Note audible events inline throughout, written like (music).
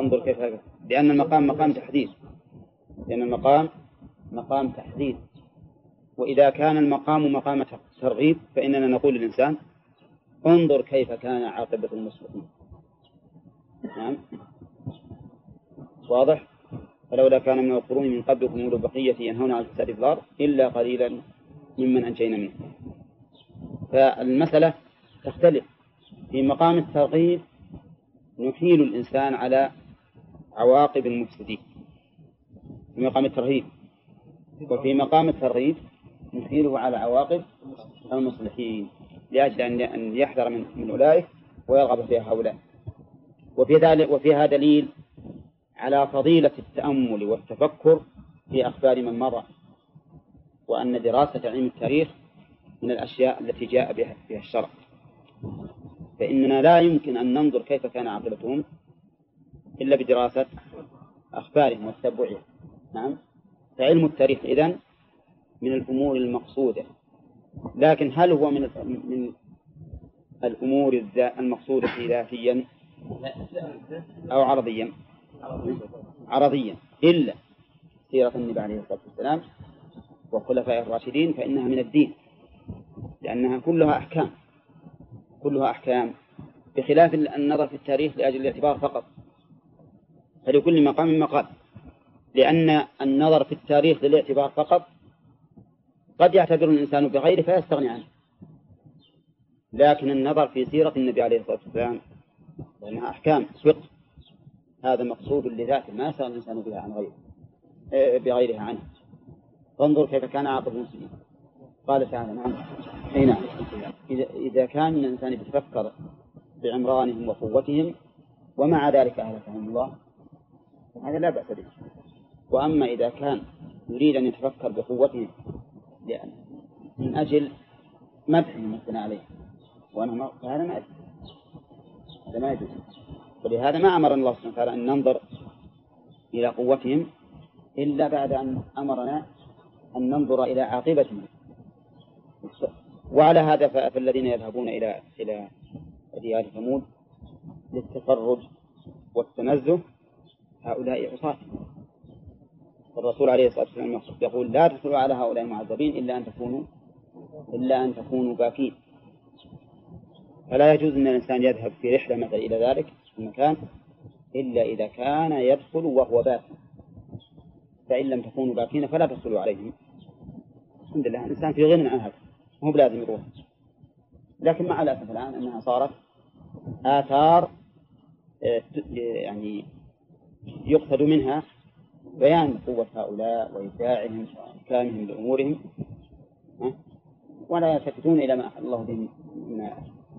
فانظر كيف لأن المقام مقام تحديد. لأن المقام مقام تحديد. وإذا كان المقام مقام ترغيب فإننا نقول للإنسان انظر كيف كان عاقبة المسلمين. نعم؟ واضح؟ فلولا كان من القرون من قبلكم أولو بقية ينهون عن الفساد في الأرض إلا قليلا ممن أنجينا منه. فالمسألة تختلف. في مقام الترغيب نحيل الإنسان على عواقب المفسدين. في مقام الترهيب. وفي مقام الترغيب نحيله على عواقب المصلحين لأجل أن يحذر من, من أولئك ويرغب في هؤلاء. وفي ذلك وفيها دليل على فضيلة التأمل والتفكر في أخبار من مضى وأن دراسة علم التاريخ من الأشياء التي جاء بها فيها الشرع. فإننا لا يمكن أن ننظر كيف كان عاقبتهم إلا بدراسة أخبارهم وتتبعها نعم. فعلم التاريخ إذن من الأمور المقصودة. لكن هل هو من من الأمور المقصودة ذاتيا أو عرضيا؟ عرضيا. إلا سيرة النبي عليه الصلاة والسلام وخلفاء الراشدين فإنها من الدين. لأنها كلها أحكام. كلها أحكام. بخلاف النظر في التاريخ لأجل الاعتبار فقط. فلكل مقام مقال لأن النظر في التاريخ للاعتبار فقط قد يعتبر الإنسان بغيره فيستغني عنه. لكن النظر في سيرة النبي عليه الصلاة والسلام لأنها أحكام. فقه هذا مقصود لذاته ما يسأل الإنسان بها عن غيره. إيه، بغيرها عنه. فانظر كيف كان عاقب المسلمين. قال تعالى نعم. أي نعم. إذا, إذا كان الإنسان يتفكر بعمرانهم وقوتهم ومع ذلك أهلكهم الله هذا لا بأس به. وأما إذا كان يريد أن يتفكر بقوتهم لأن من أجل مدحهم والثناء عليه وأنا فهذا ما يجوز. هذا ما يجوز. ولهذا ما أمر الله سبحانه وتعالى أن ننظر إلى قوتهم إلا بعد أن أمرنا أن ننظر إلى عاقبتهم. وعلى هذا فالذين يذهبون إلى إلى ديار ثمود للتفرج والتنزه هؤلاء عصاة الرسول عليه الصلاة والسلام يقول لا تدخلوا على هؤلاء المعذبين إلا أن تكونوا إلا أن تكونوا باكين. فلا يجوز أن الإنسان يذهب في رحلة مثلا إلى ذلك المكان إلا إذا كان يدخل وهو باك. فإن لم تكونوا باكين فلا تدخلوا عليهم. الحمد لله الإنسان في غنى عن هذا مو بلازم يروح. لكن مع الأسف الآن أنها صارت آثار آه، يعني يقصد منها بيان قوة هؤلاء وإبداعهم وإحكامهم لأمورهم ولا يلتفتون إلى ما أحل الله به من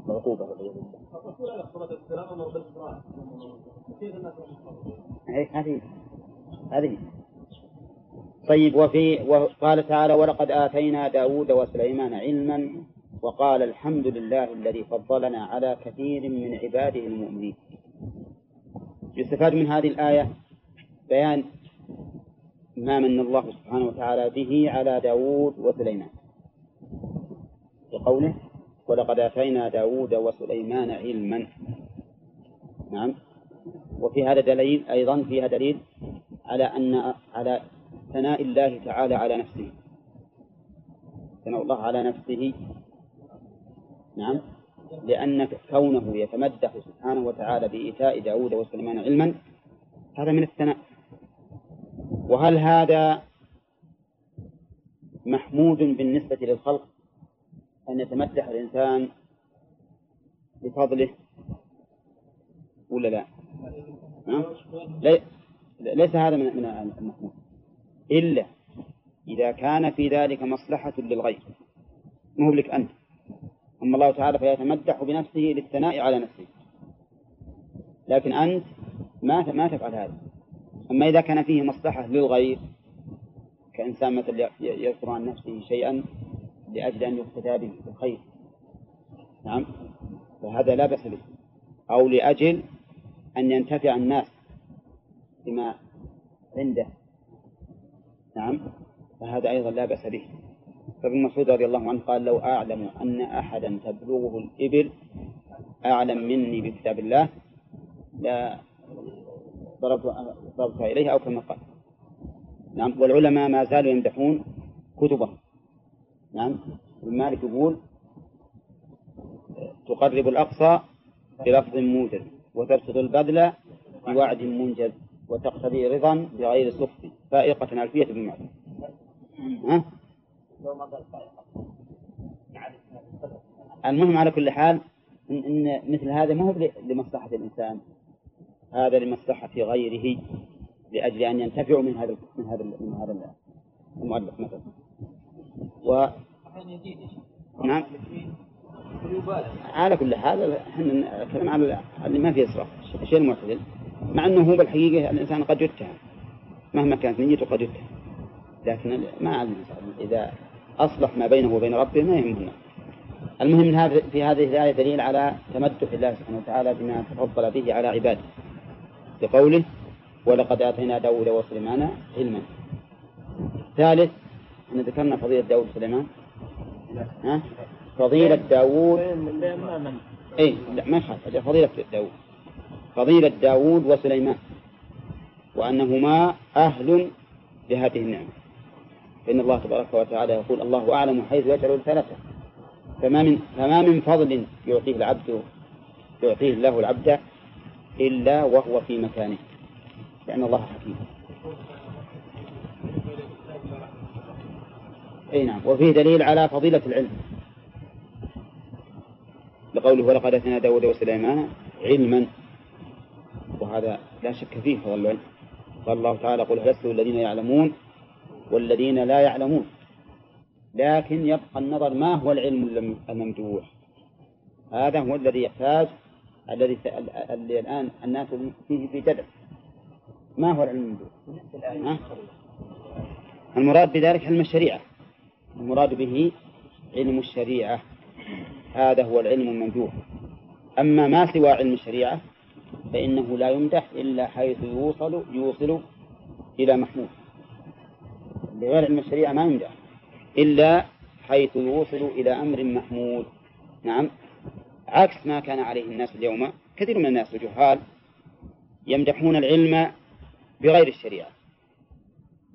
العقوبة والعياذ بالله. هذه هذه. طيب وفي وقال تعالى ولقد آتينا داود وسليمان علما وقال الحمد لله الذي فضلنا على كثير من عباده المؤمنين. يستفاد من هذه الآية بيان ما من الله سبحانه وتعالى به على داود وسليمان. بقوله ولقد آتينا داود وسليمان علما. نعم. وفي هذا دليل أيضا فيها دليل على أن على ثناء الله تعالى على نفسه. ثناء الله على نفسه. نعم. لأن كونه يتمدح سبحانه وتعالى بإيتاء داود وسليمان علما هذا من الثناء. وهل هذا محمود بالنسبة للخلق أن يتمدح الإنسان بفضله ولا لا؟ ليس هذا من المحمود. إلا إذا كان في ذلك مصلحة للغير مو لك أنت. أما الله تعالى فيتمدح بنفسه للثناء على نفسه. لكن أنت ما ما تفعل هذا. أما إذا كان فيه مصلحة للغير كإنسان مثلا يذكر عن نفسه شيئا لأجل أن يقتدى به بالخير. نعم؟ فهذا لا بأس به. أو لأجل أن ينتفع الناس بما عنده. نعم؟ فهذا أيضا لا بأس به. فابن مسعود رضي الله عنه قال لو أعلم أن أحدا تبلغه الإبل أعلم مني بكتاب الله لا ضربتها إليه أو كما قال. نعم. والعلماء ما زالوا يمدحون كتبهم نعم. ابن مالك يقول تقرب الأقصى بلفظ موجز وتبسط البذل بوعد منجز وتقتضي رضا بغير سخط. فائقة ألفية بن معبد ها؟ المهم على كل حال إن, إن مثل هذا ما هو لمصلحة الإنسان. هذا لمصلحة غيره لأجل أن ينتفعوا من هذا من هذا من هذا المؤلف مثلا. و نعم. على كل حال إحنا نتكلم على اللي ما فيه إسراف. الشيء المعتدل. مع أنه هو بالحقيقة الإنسان قد يتهم. مهما كانت نيته قد يتهم. لكن ما علم إذا أصلح ما بينه وبين ربه ما يهمنا المهم في هذه الآية دليل على تمدح الله سبحانه وتعالى بما تفضل به على عباده. بقوله ولقد آتينا داود وسليمان علما. ثالث أن ذكرنا فضيلة داود وسليمان. ها؟ فضيلة داود. أي لا ما يخالف. فضيلة داود. فضيلة داود وسليمان. وأنهما أهل لهذه النعمة. فإن الله تبارك وتعالى يقول الله أعلم حيث يجعل الثلاثة فما من فما من فضل يعطيه العبد يعطيه الله العبد إلا وهو في مكانه. لأن الله حكيم. أي نعم. وفيه دليل على فضيلة العلم. لقوله ولقد أتينا داود وسليمان علما. وهذا لا شك فيه فضل العلم. قال الله تعالى قل هل الذين يعلمون والذين لا يعلمون. لكن يبقى النظر ما هو العلم الممدوح. هذا هو الذي يحتاج الذي الذي الآن الناس فيه في جدل. ما هو العلم الممدوح؟ المراد بذلك علم الشريعة. المراد به علم الشريعة. هذا هو العلم الممدوح. أما ما سوى علم الشريعة فإنه لا يمدح إلا حيث يوصل يوصل إلى محمود. بغير علم الشريعة ما يمدح إلا حيث يوصل إلى أمر محمود. نعم. عكس ما كان عليه الناس اليوم كثير من الناس الجهال يمدحون العلم بغير الشريعة.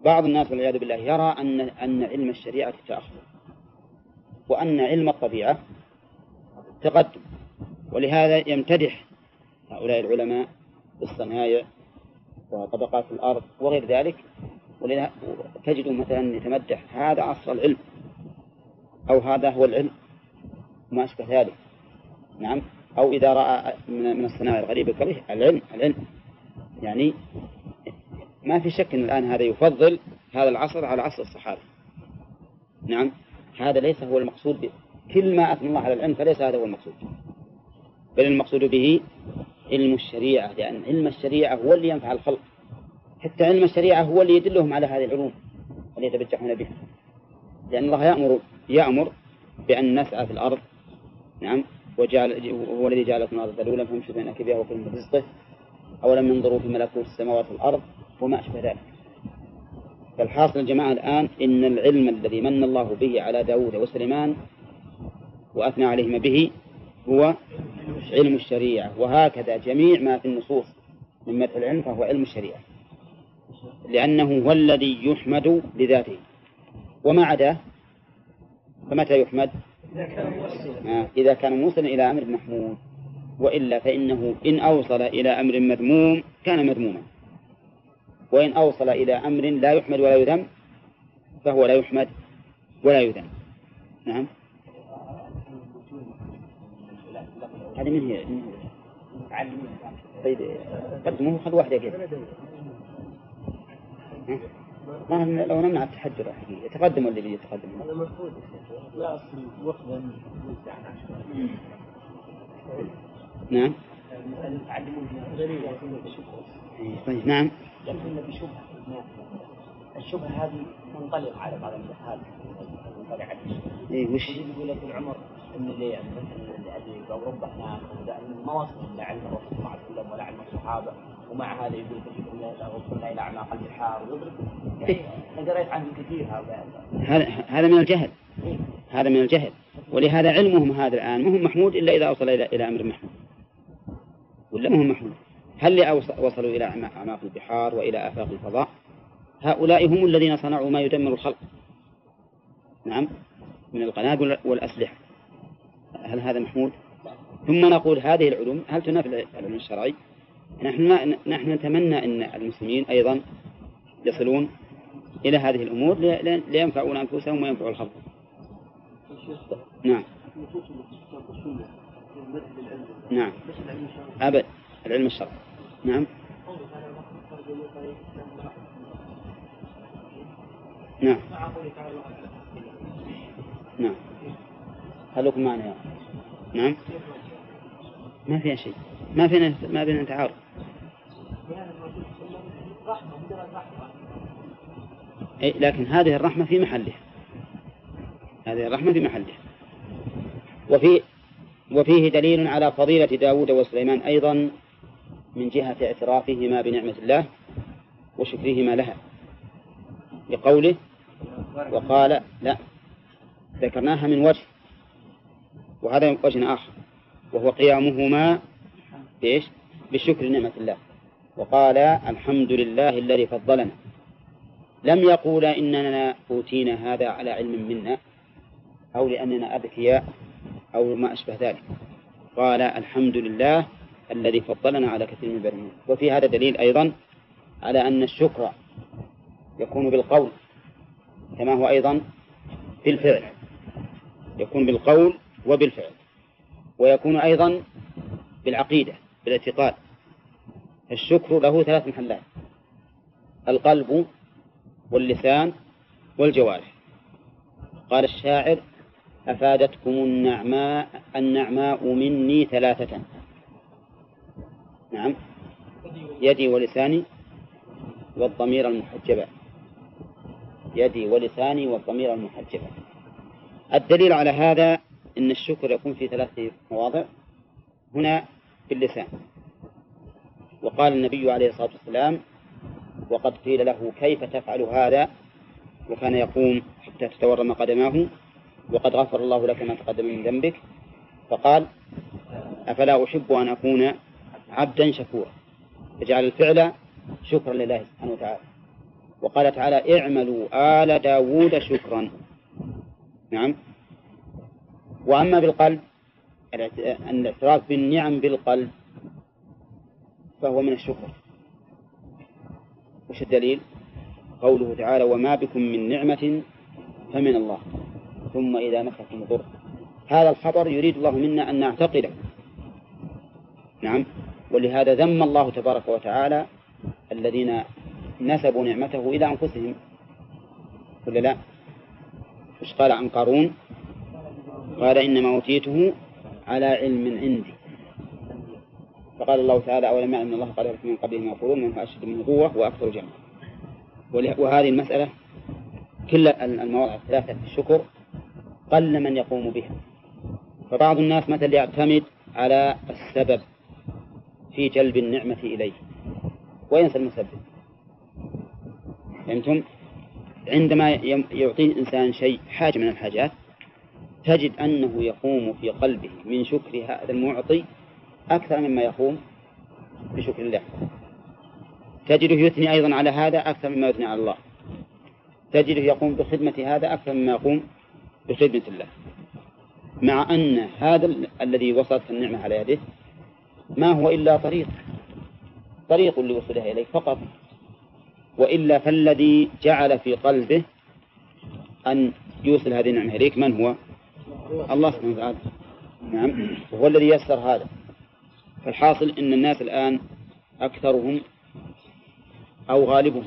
بعض الناس والعياذ بالله يرى أن أن علم الشريعة تأخر وأن علم الطبيعة تقدم. ولهذا يمتدح هؤلاء العلماء بالصنايع وطبقات الأرض وغير ذلك ولذا تجد مثلا يتمدح هذا عصر العلم أو هذا هو العلم وما أشبه ذلك. نعم. أو إذا رأى من الصناعة الغريبة كره العلم العلم. يعني ما في شك أن الآن هذا يفضل هذا العصر على عصر الصحابة. نعم. هذا ليس هو المقصود كل ما أثنى الله على العلم فليس هذا هو المقصود. بل المقصود به علم الشريعة لأن علم الشريعة هو اللي ينفع الخلق. حتى علم الشريعة هو اللي يدلهم على هذه العلوم اللي يتبجحون بها. لأن الله يأمر يأمر بأن نسعى في الأرض. نعم. وجعل هو الذي جعل لكم الأرض ذلولا فامشوا بين أكبها وكل من رزقه. أولم ينظروا في ملكوت السماوات والأرض وما أشبه ذلك. فالحاصل الجماعة الآن إن العلم الذي من الله به على داود وسليمان وأثنى عليهما به هو علم الشريعة. وهكذا جميع ما في النصوص من مثل العلم فهو علم الشريعة. لأنه هو الذي يحمد لذاته. وما عداه فمتى يحمد؟ آه إذا كان موصلا إلى أمر محمود. وإلا فإنه إن أوصل إلى أمر مذموم كان مذموما. وإن أوصل إلى أمر لا يحمد ولا يذم فهو لا يحمد ولا يذم. نعم. هذه من هي؟ طيب قدموه خذ واحدة كذا ما لو نمنع التحجر يتقدم اللي يتقدم؟ هذا مفروض لا وفدا. نعم. طيب نعم. بشبهة. الشبهة هذه تنطلق على بعض الجهال تنطلق على الشبهة اي وش؟ يقول لك العمر ان اللي مثلا اللي أوروبا هناك ما وصل لعلم الرسول صلى الله عليه وسلم ولا علم الصحابة. ومع هذا يقول كتب وصلنا إلى اعماق البحار ويضرب. يعني أنا قريت عنهم كثير هذا. هذا من الجهل. هذا من الجهل. ولهذا علمهم هذا الآن. ما هو محمود إلا إذا اوصل إلى إلى أمر محمود. ولا ما هو محمود؟ هل وصلوا إلى أعماق البحار وإلى آفاق الفضاء؟ هؤلاء هم الذين صنعوا ما يدمر الخلق. نعم. من القنابل والأسلحة. هل هذا محمود؟ ثم نقول هذه العلوم هل تنافي العلم الشرعي؟ نحن ما نحن نتمنى إن المسلمين أيضا يصلون إلى هذه الأمور لينفعون أنفسهم وينفعوا الخلق. نعم. نعم. أبد العلم الشرعي. نعم. نعم. نعم. خلوكم معنا يا نعم. ما فيها شيء. ما فينا ما بيننا تعارض. أي لكن هذه الرحمة في محلها. هذه الرحمة في محلها. وفي وفيه دليل على فضيلة داود وسليمان أيضا من جهة اعترافهما بنعمة الله وشكرهما لها. لقوله وقال لا ذكرناها من وجه وهذا وجه آخر وهو قيامهما بإيش؟ بشكر نعمة الله. وقال الحمد لله الذي فضلنا. لم يقول إننا أوتينا هذا على علم منا أو لأننا أذكياء أو ما أشبه ذلك. قال الحمد لله الذي فضلنا على كثير من البرمين وفي هذا دليل أيضا على أن الشكر يكون بالقول كما هو أيضا بالفعل. يكون بالقول وبالفعل. ويكون أيضا بالعقيدة. بالاعتقاد. الشكر له ثلاث محلات. القلب واللسان والجوارح. قال الشاعر أفادتكم النعماء النعماء مني ثلاثة. نعم. يدي ولساني والضمير المحجبة. يدي ولساني والضمير المحجبة. الدليل على هذا أن الشكر يكون في ثلاثة مواضع. هنا في اللسان. وقال النبي عليه الصلاة والسلام وقد قيل له كيف تفعل هذا؟ وكان يقوم حتى تتورم قدماه وقد غفر الله لك ما تقدم من ذنبك. فقال أفلا أحب أن أكون عبدا شكورا؟ فجعل الفعل شكرا لله سبحانه وتعالى. وقال تعالى اعملوا آل داود شكرا. نعم. وأما بالقلب الاعتراف بالنعم بالقلب فهو من الشكر. وش الدليل؟ قوله تعالى وما بكم من نعمة فمن الله. ثم إذا مسكم ضر هذا الخبر يريد الله منا أن نعتقده. نعم. ولهذا ذم الله تبارك وتعالى الذين نسبوا نعمته إلى أنفسهم. ولا لا؟ إيش قال عن قارون؟ قال إنما أوتيته على علم عندي. فقال الله تعالى أولم يعلم الله قد من قبله ما يقولون من أشد من قوة وأكثر جمعا وهذه المسألة كل المواضع الثلاثة في الشكر قل من يقوم بها. فبعض الناس مثلا يعتمد على السبب في جلب النعمة إليه وينسى المسبب. فهمتم؟ عندما يعطي الإنسان شيء حاجة من الحاجات تجد أنه يقوم في قلبه من شكر هذا المعطي أكثر مما يقوم بشكر الله. تجده يثني أيضا على هذا أكثر مما يثني على الله. تجده يقوم بخدمة هذا أكثر مما يقوم بخدمة الله. مع أن هذا الذي وصلت النعمة على يده ما هو إلا طريق. طريق لوصولها إليك فقط. وإلا فالذي جعل في قلبه أن يوصل هذه النعمة إليك من هو؟ الله سبحانه وتعالى. نعم. وهو الذي يسر هذا. فالحاصل أن الناس الآن أكثرهم أو غالبهم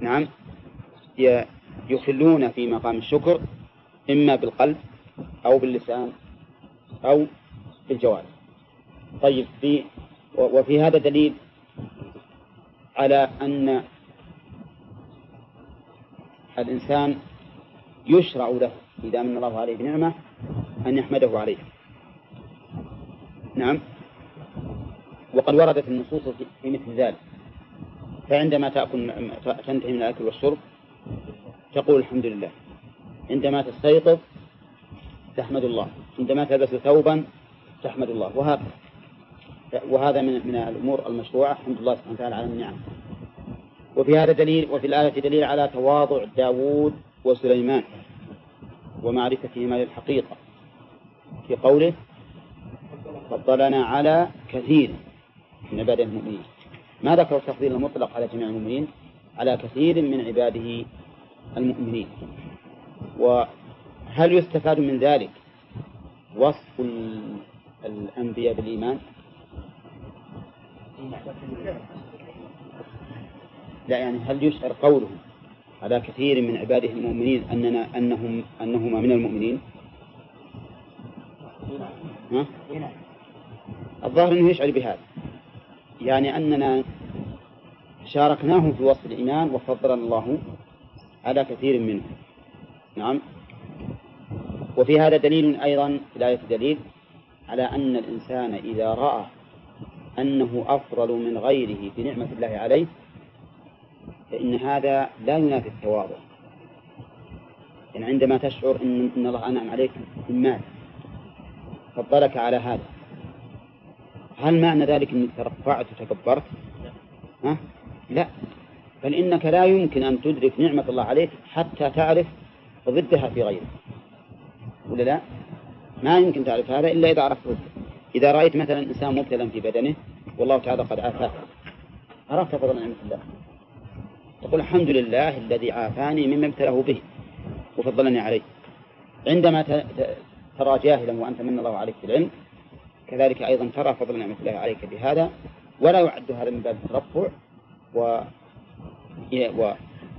نعم يخلون في مقام الشكر إما بالقلب أو باللسان أو بالجوارح طيب في وفي هذا دليل على أن الإنسان يشرع له إذا من الله عليه بنعمة أن يحمده عليها نعم. وقد وردت النصوص في مثل ذلك. فعندما تأكل تنتهي من الأكل والشرب تقول الحمد لله. عندما تستيقظ تحمد الله. عندما تلبس ثوبا تحمد الله. وهكذا. وهذا من من الأمور المشروعة. الحمد لله سبحانه وتعالى على النعم. وفي هذا دليل وفي الآية دليل على تواضع داوود وسليمان. ومعرفتهما للحقيقة. في قوله فضلنا على كثير من عباده المؤمنين. ما ذكر التفضيل المطلق على جميع المؤمنين؟ على كثير من عباده المؤمنين. وهل يستفاد من ذلك وصف الأنبياء بالإيمان؟ لا يعني هل يشعر قوله على كثير من عباده المؤمنين أننا أنهم أنهما من المؤمنين؟ ها؟ الظاهر أنه يشعر بهذا يعني أننا شاركناهم في وصف الإيمان وفضلنا الله على كثير منهم نعم وفي هذا دليل أيضا في الآية دليل على أن الإنسان إذا رأى أنه أفضل من غيره بنعمة الله عليه فإن هذا لا ينافي التواضع. يعني عندما تشعر إن, إن الله أنعم عليك بالمال فضلك على هذا. هل معنى ذلك أنك ترفعت وتكبرت؟ ها؟ لا. بل إنك لا يمكن أن تدرك نعمة الله عليك حتى تعرف ضدها في غيرك. ولا لا؟ ما يمكن تعرف هذا إلا إذا عرفت ضده إذا رأيت مثلا إنسان مبتلا في بدنه والله تعالى قد عافاه. عرفت فضل نعمة الله. تقول الحمد لله الذي عافاني مما ابتلاه به وفضلني عليه. عندما ترى جاهلا وأنت من الله عليك بالعلم كذلك أيضا ترى فضل نعمة الله عليك بهذا ولا يعد هذا من باب الترفع و... و...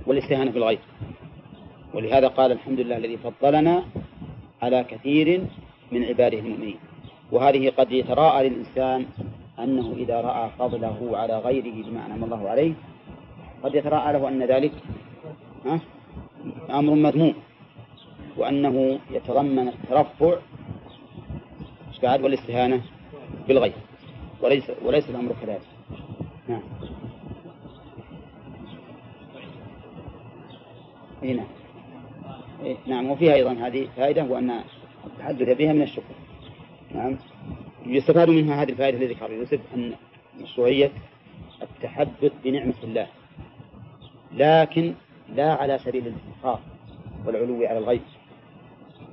والاستهانة بالغير ولهذا قال الحمد لله الذي فضلنا على كثير من عباده المؤمنين. وهذه قد يتراءى للإنسان أنه إذا رأى فضله على غيره بما أنعم الله عليه قد يتراءى له أن ذلك أمر مذموم وأنه يتضمن الترفع بعد والاستهانة بالغير وليس وليس الأمر كذلك. نعم. إيه نعم. إيه نعم. وفيها أيضا هذه فائدة وأن التحدث بها من الشكر. نعم. يستفاد منها هذه الفائدة التي ذكرها يوسف أن مشروعية التحدث بنعمة الله. لكن لا على سبيل الافتخار والعلو على الغيب.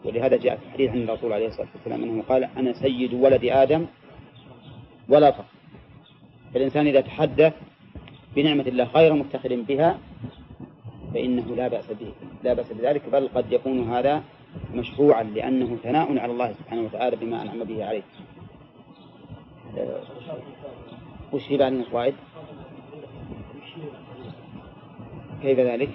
ولهذا جاء في الحديث عن الرسول عليه الصلاة والسلام أنه قال أنا سيد ولد آدم ولا فخر فالإنسان إذا تحدث بنعمة الله غير مفتخر بها فإنه لا بأس به. لا بأس بذلك بل قد يكون هذا مشروعا لأنه ثناء على الله سبحانه وتعالى بما أنعم به عليه. وش في بعد كيف ذلك؟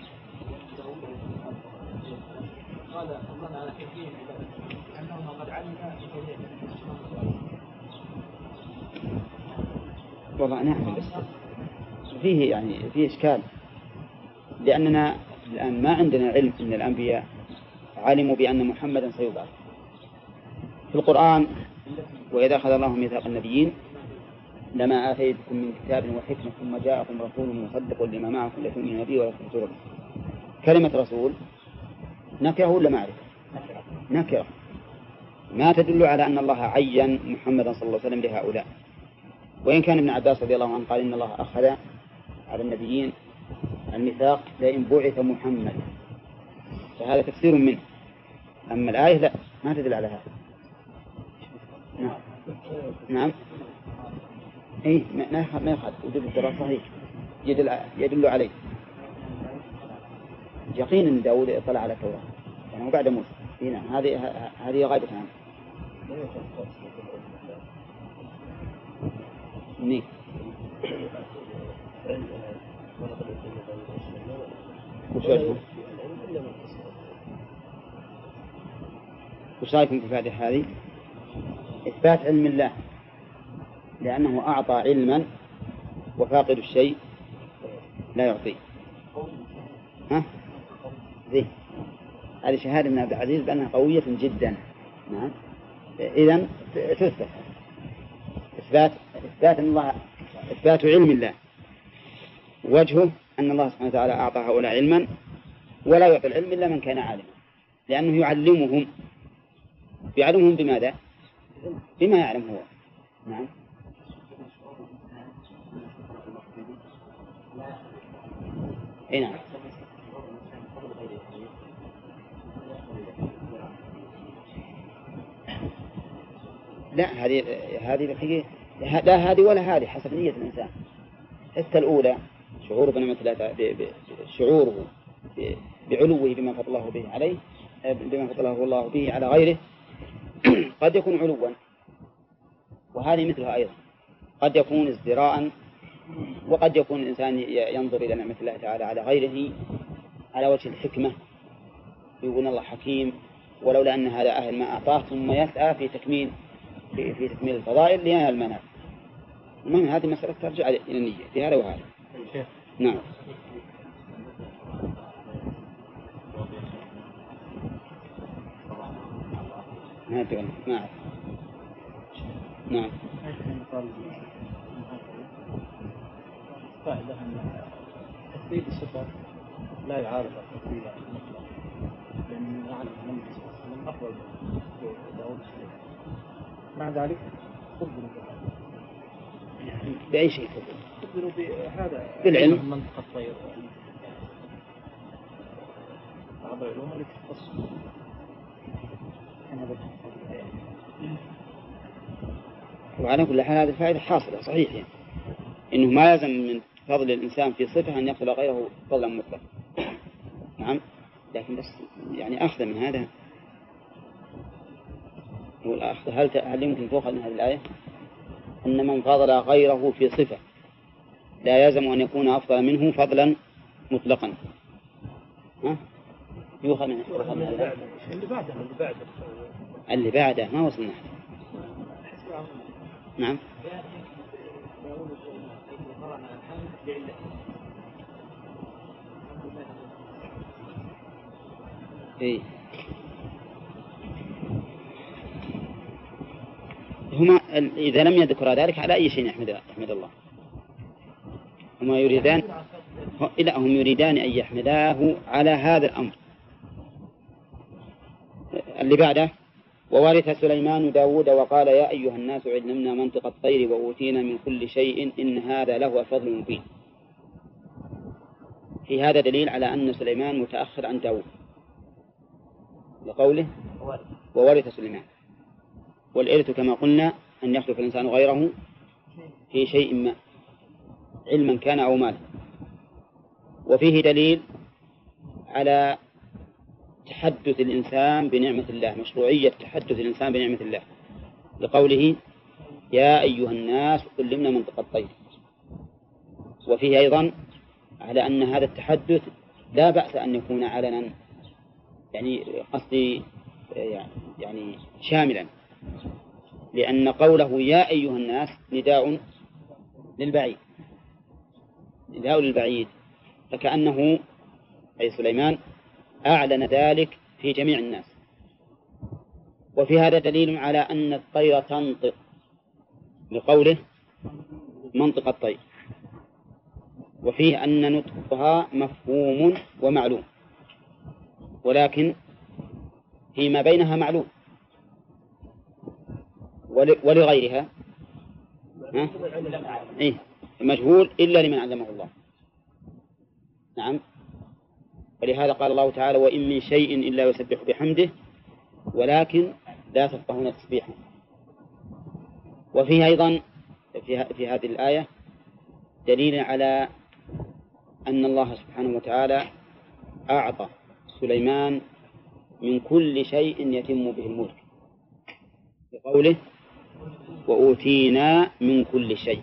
والله نعم فيه يعني فيه إشكال لأننا الآن ما عندنا علم أن الأنبياء علموا بأن محمدا سيبعث في القرآن وإذا أخذ الله ميثاق النبيين لما آتيتكم من كتاب وحكمة ثم جاءكم رسول مصدق لما معكم لتؤمنوا به ولا تنصروا كلمة رسول نكرة ولا معرفة؟ نكرة. ما تدل على أن الله عين محمدا صلى الله عليه وسلم لهؤلاء. وإن كان ابن عباس رضي الله عنه قال إن الله أخذ على النبيين الميثاق لئن بعث محمد. فهذا تفسير منه. أما الآية لا ما تدل على هذا. نعم. نعم. اي ما ما يخالف. وجود الدراسة صحيح. يدل يدل عليه. يقين أن داوود اطلع على التوراة. يعني بعد موسى. نعم هذه هذه غايبة عنه منين؟ وش وجهه؟ وش رأيكم في الفائدة هذه؟ إثبات علم الله. لأنه أعطى علما وفاقد الشيء لا يعطيه. ها؟ ذي هذه شهادة من عبد العزيز بأنها قوية جدا. نعم. إذا تثبت. إثبات إثبات أن الله إثبات علم الله. وجهه أن الله سبحانه وتعالى أعطى هؤلاء علما ولا يعطي العلم إلا من كان عالما. لأنه إي نعم. لا هذه هذه الحقيقة لا هذه ولا هذه حسب نية الإنسان. حتى الأولى شعوره بنعمة الله شعوره بعلوه بما فضل الله به عليه بما فضله الله به على غيره قد يكون علوا. وهذه مثلها أيضا. قد يكون ازدراء وقد يكون الإنسان ينظر إلى نعمة الله تعالى على غيره على وجه الحكمة. يقول الله حكيم ولولا أن هذا أهل ما أعطاه ثم يسعى في تكميل في, في تكميل الفضائل لينال المنافع المهم هذه مسألة ترجع إلى النية في هذا وهذا. نعم. ما تقول ما أعرف نعم. قاعدة أن تثبيت الصفات لا يعارض التثبيت المطلق. لأن نعلم أن النبي صلى الله عليه وسلم أفضل داود مع ذلك خبروا بأي شيء خبروا بهذا. بالعلم. منطق الطير بعض العلوم التي تخص. وعلى كل حال هذه الفائدة حاصلة صحيح يعني. إنه ما يلزم من فضل الإنسان في صفة أن يقتل غيره فضلا مطلقا نعم؟ لكن بس يعني أخذ من هذا. والأخذ هل هل يمكن تؤخذ من هذه الآية؟ أن من فضل غيره في صفة لا يلزم أن يكون أفضل منه فضلا مطلقا. ها؟ يؤخذ من اللي بعده اللي بعده. اللي بعده ما وصلنا. نعم. إيه. هما إذا لم يذكر ذلك على أي شيء يحمد يحمد الله؟ هما يريدان لا هم يريدان أن يحمداه على هذا الأمر. اللي بعده؟ وورث سليمان داود وقال يا أيها الناس علمنا منطق الطير وأوتينا من كل شيء إن هذا له فضل مبين. في هذا دليل على أن سليمان متأخر عن داود. لقوله وورث سليمان. والإرث كما قلنا أن يخلف الإنسان غيره في شيء ما علما كان أو مالا. وفيه دليل على تحدث الإنسان بنعمة الله مشروعية تحدث الإنسان بنعمة الله. لقوله يا أيها الناس علمنا منطق الطير. وفيه أيضا على أن هذا التحدث لا بأس أن يكون علنا يعني قصدي يعني شاملا. لأن قوله يا أيها الناس نداء للبعيد. نداء للبعيد. فكأنه أي سليمان أعلن ذلك في جميع الناس. وفي هذا دليل على أن الطير تنطق بقوله منطق الطير. وفيه أن نطقها مفهوم ومعلوم. ولكن فيما بينها معلوم. ولغيرها. إيه. مجهول إلا لمن علمه الله. نعم. ولهذا قال الله تعالى وإن من شيء إلا يسبح بحمده ولكن لا تفقهون تسبيحه. وفيه أيضا في, في هذه الآية دليل على أن الله سبحانه وتعالى أعطى سليمان من كل شيء يتم به الملك. بقوله وأوتينا من كل شيء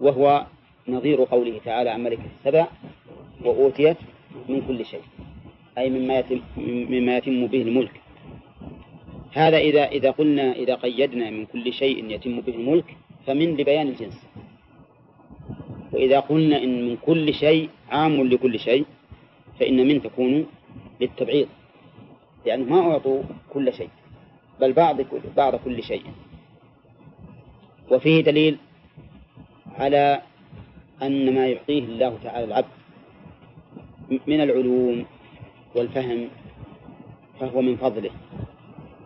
وهو نظير قوله تعالى عن ملك السبع وأوتيت من كل شيء. أي مما يتم, مما يتم به الملك. هذا إذا إذا قلنا إذا قيدنا من كل شيء يتم به الملك فمن لبيان الجنس. وإذا قلنا إن من كل شيء عام لكل شيء فإن من تكون للتبعيض. لأنه ما أعطوا كل شيء بل بعض كل بعض كل شيء. وفيه دليل على أن ما يعطيه الله تعالى العبد. من العلوم والفهم فهو من فضله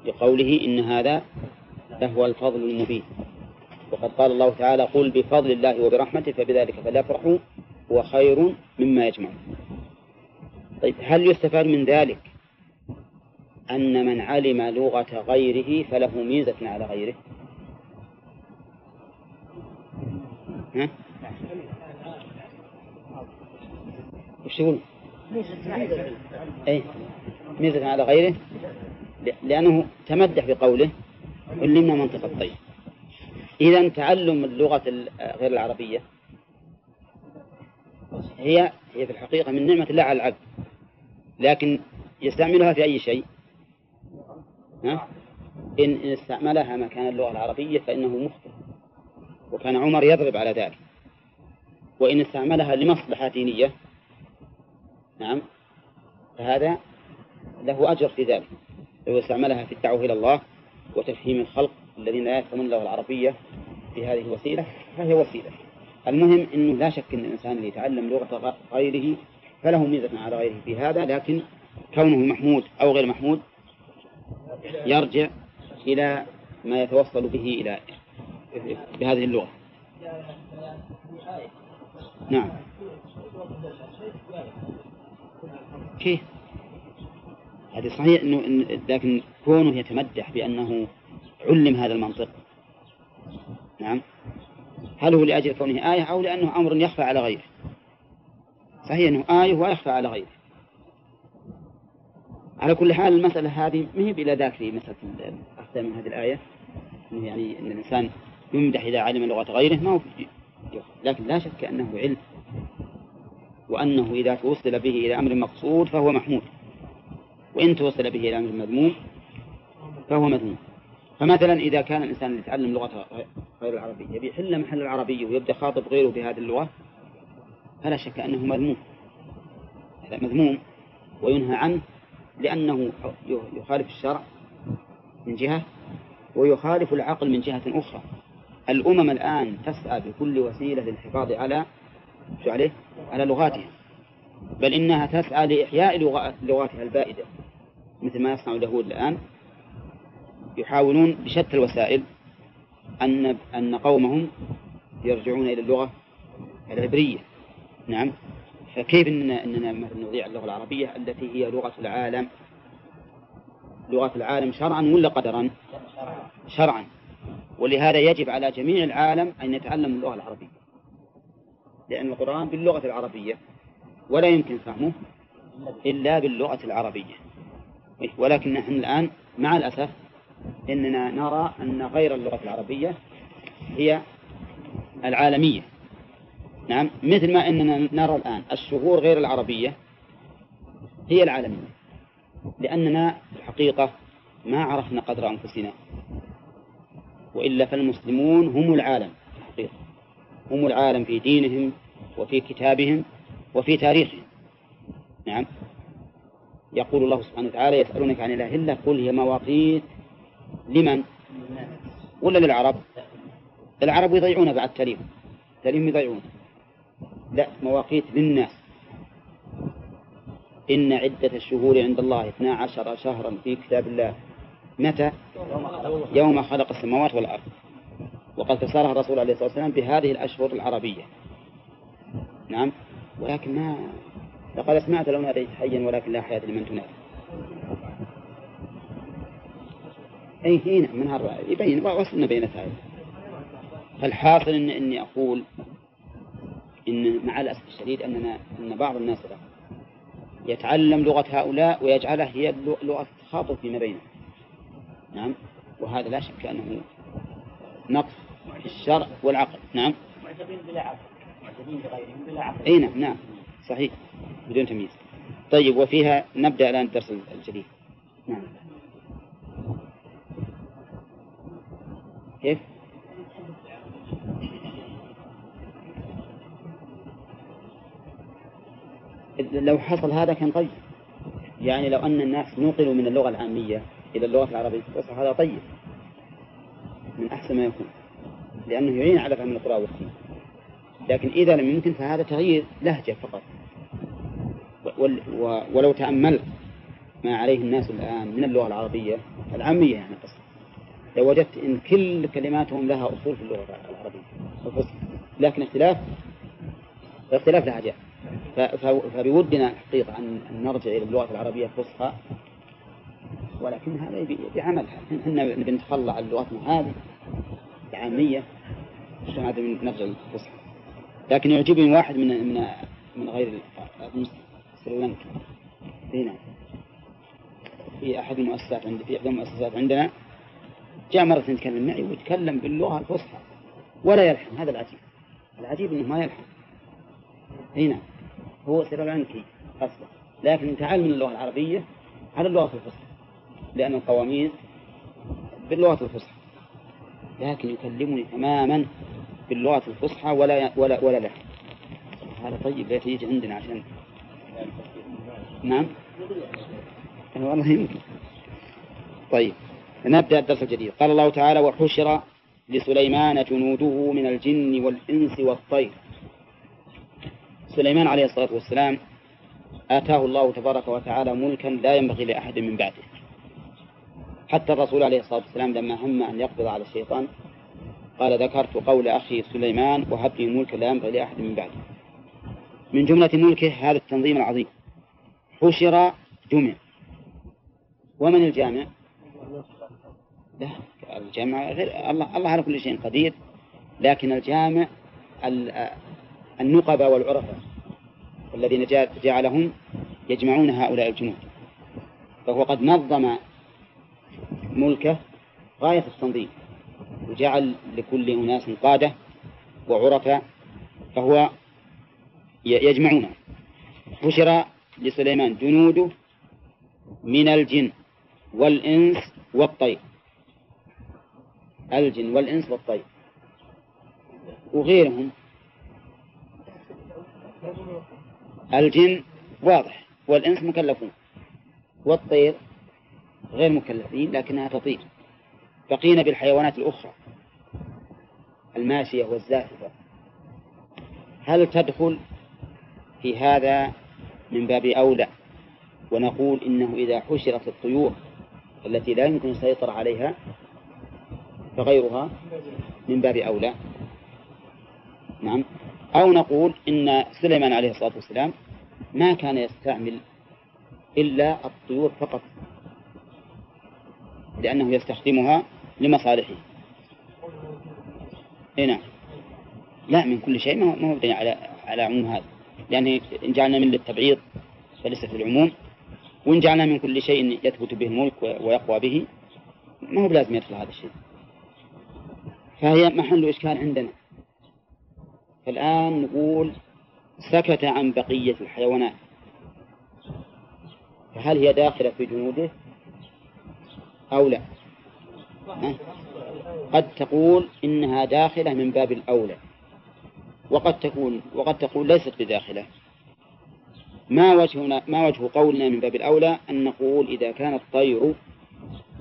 لقوله إن هذا لهو الفضل المبين وقد قال الله تعالى قل بفضل الله وبرحمته فبذلك فليفرحوا هو خير مما يجمع طيب هل يستفاد من ذلك أن من علم لغة غيره فله ميزة على غيره ها؟ وش؟ أي ميزة على غيره لأنه تمدح بقوله علمنا منطق الطير. إذا تعلم اللغة غير العربية هي هي في الحقيقة من نعمة الله على العبد. لكن يستعملها في أي شيء؟ ها؟ إن استعملها مكان اللغة العربية فإنه مخطئ وكان عمر يضرب على ذلك. وإن استعملها لمصلحة دينية نعم. فهذا له أجر في ذلك. لو استعملها في الدعوة إلى الله وتفهيم الخلق الذين لا يفهمون اللغة العربية في هذه الوسيلة فهي وسيلة. المهم أنه لا شك أن الإنسان اللي يتعلم لغة غيره فله ميزة على غيره في هذا لكن كونه محمود أو غير محمود يرجع إلى ما يتوصل به إلى بهذه اللغة. نعم. كيف؟ هذه صحيح إنه إن لكن كونه يتمدح بأنه علم هذا المنطق. نعم. هل هو لأجل كونه آية أو لأنه أمر يخفى على غيره؟ صحيح إنه آية ويخفى على غيره. على كل حال المسألة هذه ما هي بلا ذاك في مسألة أخذ من هذه الآية. إنه يعني أن الإنسان يمدح إذا علم لغة غيره ما هو لكن لا شك أنه علم. وأنه إذا توصل به إلى أمر مقصود فهو محمود. وإن توصل به إلى أمر مذموم فهو مذموم. فمثلا إذا كان الإنسان يتعلم لغة غير العربية يبي يحل محل العربية ويبدأ خاطب غيره بهذه اللغة فلا شك أنه مذموم. هذا مذموم وينهى عنه لأنه يخالف الشرع من جهة ويخالف العقل من جهة أخرى. الأمم الآن تسعى بكل وسيلة للحفاظ على شو عليه؟ على لغاتها. بل إنها تسعى لإحياء لغاتها البائدة مثل ما يصنع اليهود الآن. يحاولون بشتى الوسائل أن أن قومهم يرجعون إلى اللغة العبرية. نعم. فكيف إن أننا مثلا نضيع اللغة العربية التي هي لغة العالم؟ لغة العالم شرعا ولا قدرا؟ شرعا. ولهذا يجب على جميع العالم أن يتعلم اللغة العربية. لأن القرآن باللغة العربية ولا يمكن فهمه إلا باللغة العربية. ولكن نحن الآن مع الأسف إننا نرى أن غير اللغة العربية هي العالمية. نعم مثل ما أننا نرى الآن الشهور غير العربية هي العالمية. لأننا في الحقيقة ما عرفنا قدر أنفسنا وإلا فالمسلمون هم العالم. هم العالم في دينهم وفي كتابهم وفي تاريخهم. نعم. يقول الله سبحانه وتعالى يسألونك عن إلا قل هي مواقيت لمن؟ ولا للعرب؟ العرب يضيعون بعد تاريخ. تاريخ يضيعون. لا مواقيت للناس. إن عدة الشهور عند الله 12 شهرا في كتاب الله. متى؟ يوم خلق السماوات والأرض. وقد فسرها الرسول عليه الصلاة والسلام بهذه الأشهر العربية. نعم. ولكن ما لقد سمعت لو ناديت حيا ولكن لا حياة لمن تنادي. أي هنا من هذا يبين وصلنا بين هذه فالحاصل إن إني أقول إن مع الأسف الشديد أننا أن بعض الناس يتعلم لغة هؤلاء ويجعلها هي لغة تخاطب فيما بينهم. نعم. وهذا لا شك أنه نقص الشرع والعقل. نعم. معجبين بلا عقل. معجبين بغيرهم بلا عقل. أي نعم نعم. صحيح. بدون تمييز. طيب وفيها نبدأ الآن الدرس الجديد. نعم. كيف؟ لو حصل هذا كان طيب. يعني لو أن الناس نقلوا من اللغة العامية إلى اللغة العربية فصح هذا طيب. من أحسن ما يكون. لأنه يعين على فهم القراءة والسنة. لكن إذا لم يمكن فهذا تغيير لهجة فقط. ولو تأملت ما عليه الناس الآن من اللغة العربية العامية يعني قصد لو وجدت إن كل كلماتهم لها أصول في اللغة العربية لكن اختلاف اختلاف لهجات. فبودنا حقيقة أن نرجع إلى اللغة العربية الفصحى. ولكن هذا عمل. إحنا نبي نتخلى عن لغتنا هذه العامية. عشان هذا من- نرجع للفصحى لكن يعجبني واحد من من من غير سريلانكا. هنا. في أحد المؤسسات عند في إحدى المؤسسات عندنا. جاء مرة يتكلم معي ويتكلم باللغة الفصحى. ولا يلحن هذا العجيب. العجيب إنه ما يلحن هنا. هو سريلانكي أصلا. لكن تعال من اللغة العربية على اللغة الفصحى. لأن القواميس باللغة الفصحى. لكن يكلمني تماما باللغة الفصحى ولا ولا ولا لحن هذا طيب ليت يجي عندنا عشان. نعم. والله يمكن. طيب نبدأ الدرس الجديد. قال الله تعالى وحشر لسليمان جنوده من الجن والإنس والطير. سليمان عليه الصلاة والسلام آتاه الله تبارك وتعالى ملكا لا ينبغي لأحد من بعده. حتى الرسول عليه الصلاة والسلام لما هم أن يقبض على الشيطان قال ذكرت قول أخي سليمان وهب لي ملكا لا ينبغي لأحد من بعده. من جملة ملكه هذا التنظيم العظيم. حشر جمع. ومن الجامع؟ لا الجامع غير. الله الله على كل شيء قدير. لكن الجامع ال- النقبة والعرفاء الذين جعلهم يجمعون هؤلاء الجنود فهو قد نظم ملكه غاية التنظيم. وجعل لكل أناس قادة وعرفاء فهو ي- يجمعونه حشر لسليمان جنوده من الجن والإنس والطير. الجن والإنس والطير. وغيرهم. الجن واضح. والإنس مكلفون. والطير غير مكلفين لكنها تطير. بقينا بالحيوانات الأخرى الماشية والزاحفة هل تدخل في هذا من باب أولى؟ ونقول إنه إذا حشرت الطيور التي لا يمكن السيطرة عليها فغيرها من باب أولى. نعم. أو نقول إن سليمان عليه الصلاة والسلام ما كان يستعمل إلا الطيور فقط لأنه يستخدمها لمصالحه. إيه نعم. لا من كل شيء ما هو على على عموم هذا. يعني إن جعلنا من للتبعيض فليس في العموم وإن جعلنا من كل شيء يثبت به الملك ويقوى به ما هو بلازم يدخل هذا الشيء. فهي محل إشكال عندنا. فالآن نقول سكت عن بقية الحيوانات. فهل هي داخلة في جنوده أو لا؟ قد تقول إنها داخلة من باب الأولى. وقد تكون وقد تقول ليست بداخلة. ما وجهنا ما وجه قولنا من باب الأولى أن نقول إذا كان الطير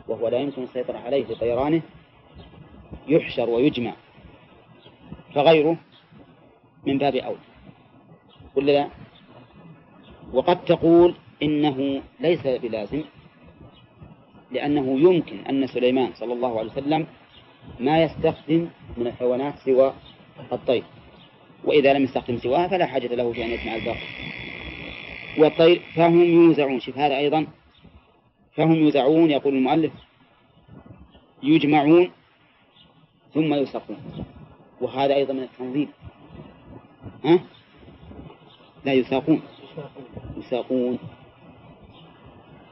وهو لا يمكن السيطرة عليه بطيرانه يحشر ويجمع. فغيره من باب أولى. ولا لا؟ وقد تقول إنه ليس بلازم. لأنه يمكن أن سليمان صلى الله عليه وسلم ما يستخدم من الحيوانات سوى الطير. وإذا لم يستخدم سواها فلا حاجة له في أن يجمع الباقي. والطير فهم يوزعون. شوف هذا أيضا. فهم يوزعون يقول المؤلف. يجمعون ثم يسقون وهذا أيضا من التنظيم. ها؟ لا يساقون يساقون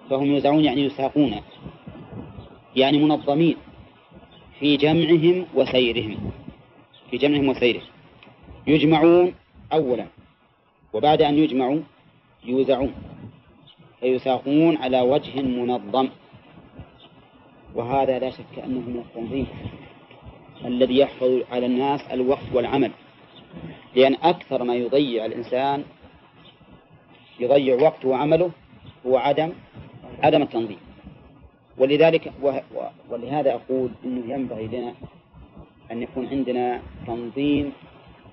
فهم يوزعون يعني يساقون يعني منظمين في جمعهم وسيرهم في جمعهم وسيرهم. يجمعون أولا وبعد أن يجمعوا يوزعون فيساقون على وجه منظم. وهذا لا شك أنه من التنظيم الذي يحفظ على الناس الوقت والعمل لأن أكثر ما يضيع الإنسان يضيع وقته وعمله هو عدم عدم التنظيم. ولذلك ولهذا أقول أنه ينبغي لنا أن يكون عندنا تنظيم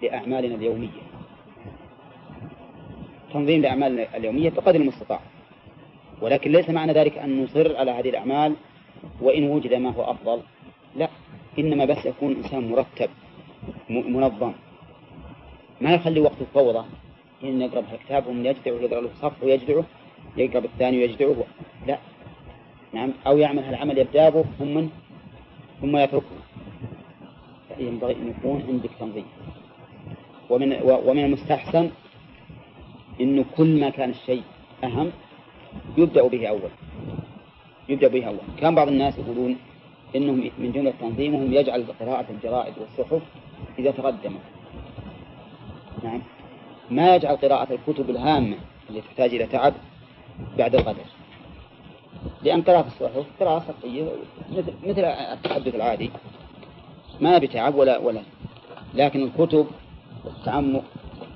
لأعمالنا اليومية. تنظيم لأعمالنا اليومية بقدر المستطاع. ولكن ليس معنى ذلك أن نصر على هذه الأعمال وإن وجد ما هو أفضل. لا إنما بس يكون إنسان مرتب منظم. ما يخلي وقت الفوضى. حين يقرب الكتاب ومن يجدعه يقرأ له صف ويجدعه يقرب الثاني ويجدعه. لا نعم أو يعمل هالعمل يبدأه ثم ثم يتركه ينبغي أن يكون عندك تنظيم. ومن ومن المستحسن أنه كل ما كان الشيء أهم يبدأ به أول. يبدأ به أول. كان بعض الناس يقولون إنهم من جملة تنظيمهم يجعل قراءة الجرائد والصحف إذا تقدمت. نعم. ما يجعل قراءة الكتب الهامة اللي تحتاج إلى تعب بعد الغدر. لأن قراءة الصحف قراءة سطحية مثل مثل التحدث العادي. ما بتعب ولا ولا. لكن الكتب والتعمق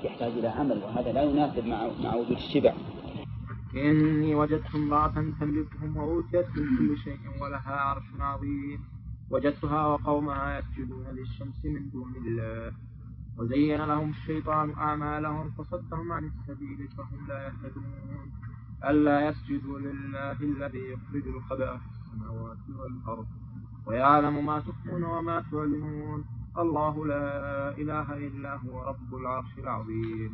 يحتاج إلى عمل وهذا لا يناسب مع مع وجود الشبع. إني وجدت امرأة تملكهم وأوتيت من كل شيء ولها عرش عظيم. وجدتها وقومها يسجدون للشمس من دون الله. وزين لهم الشيطان أعمالهم فصدهم عن السبيل فهم لا يهتدون. ألا يسجدوا لله الذي يخرج الخبأ في السماوات والأرض ويعلم ما تخفون وما تعلنون. الله لا إله إلا هو رب العرش العظيم.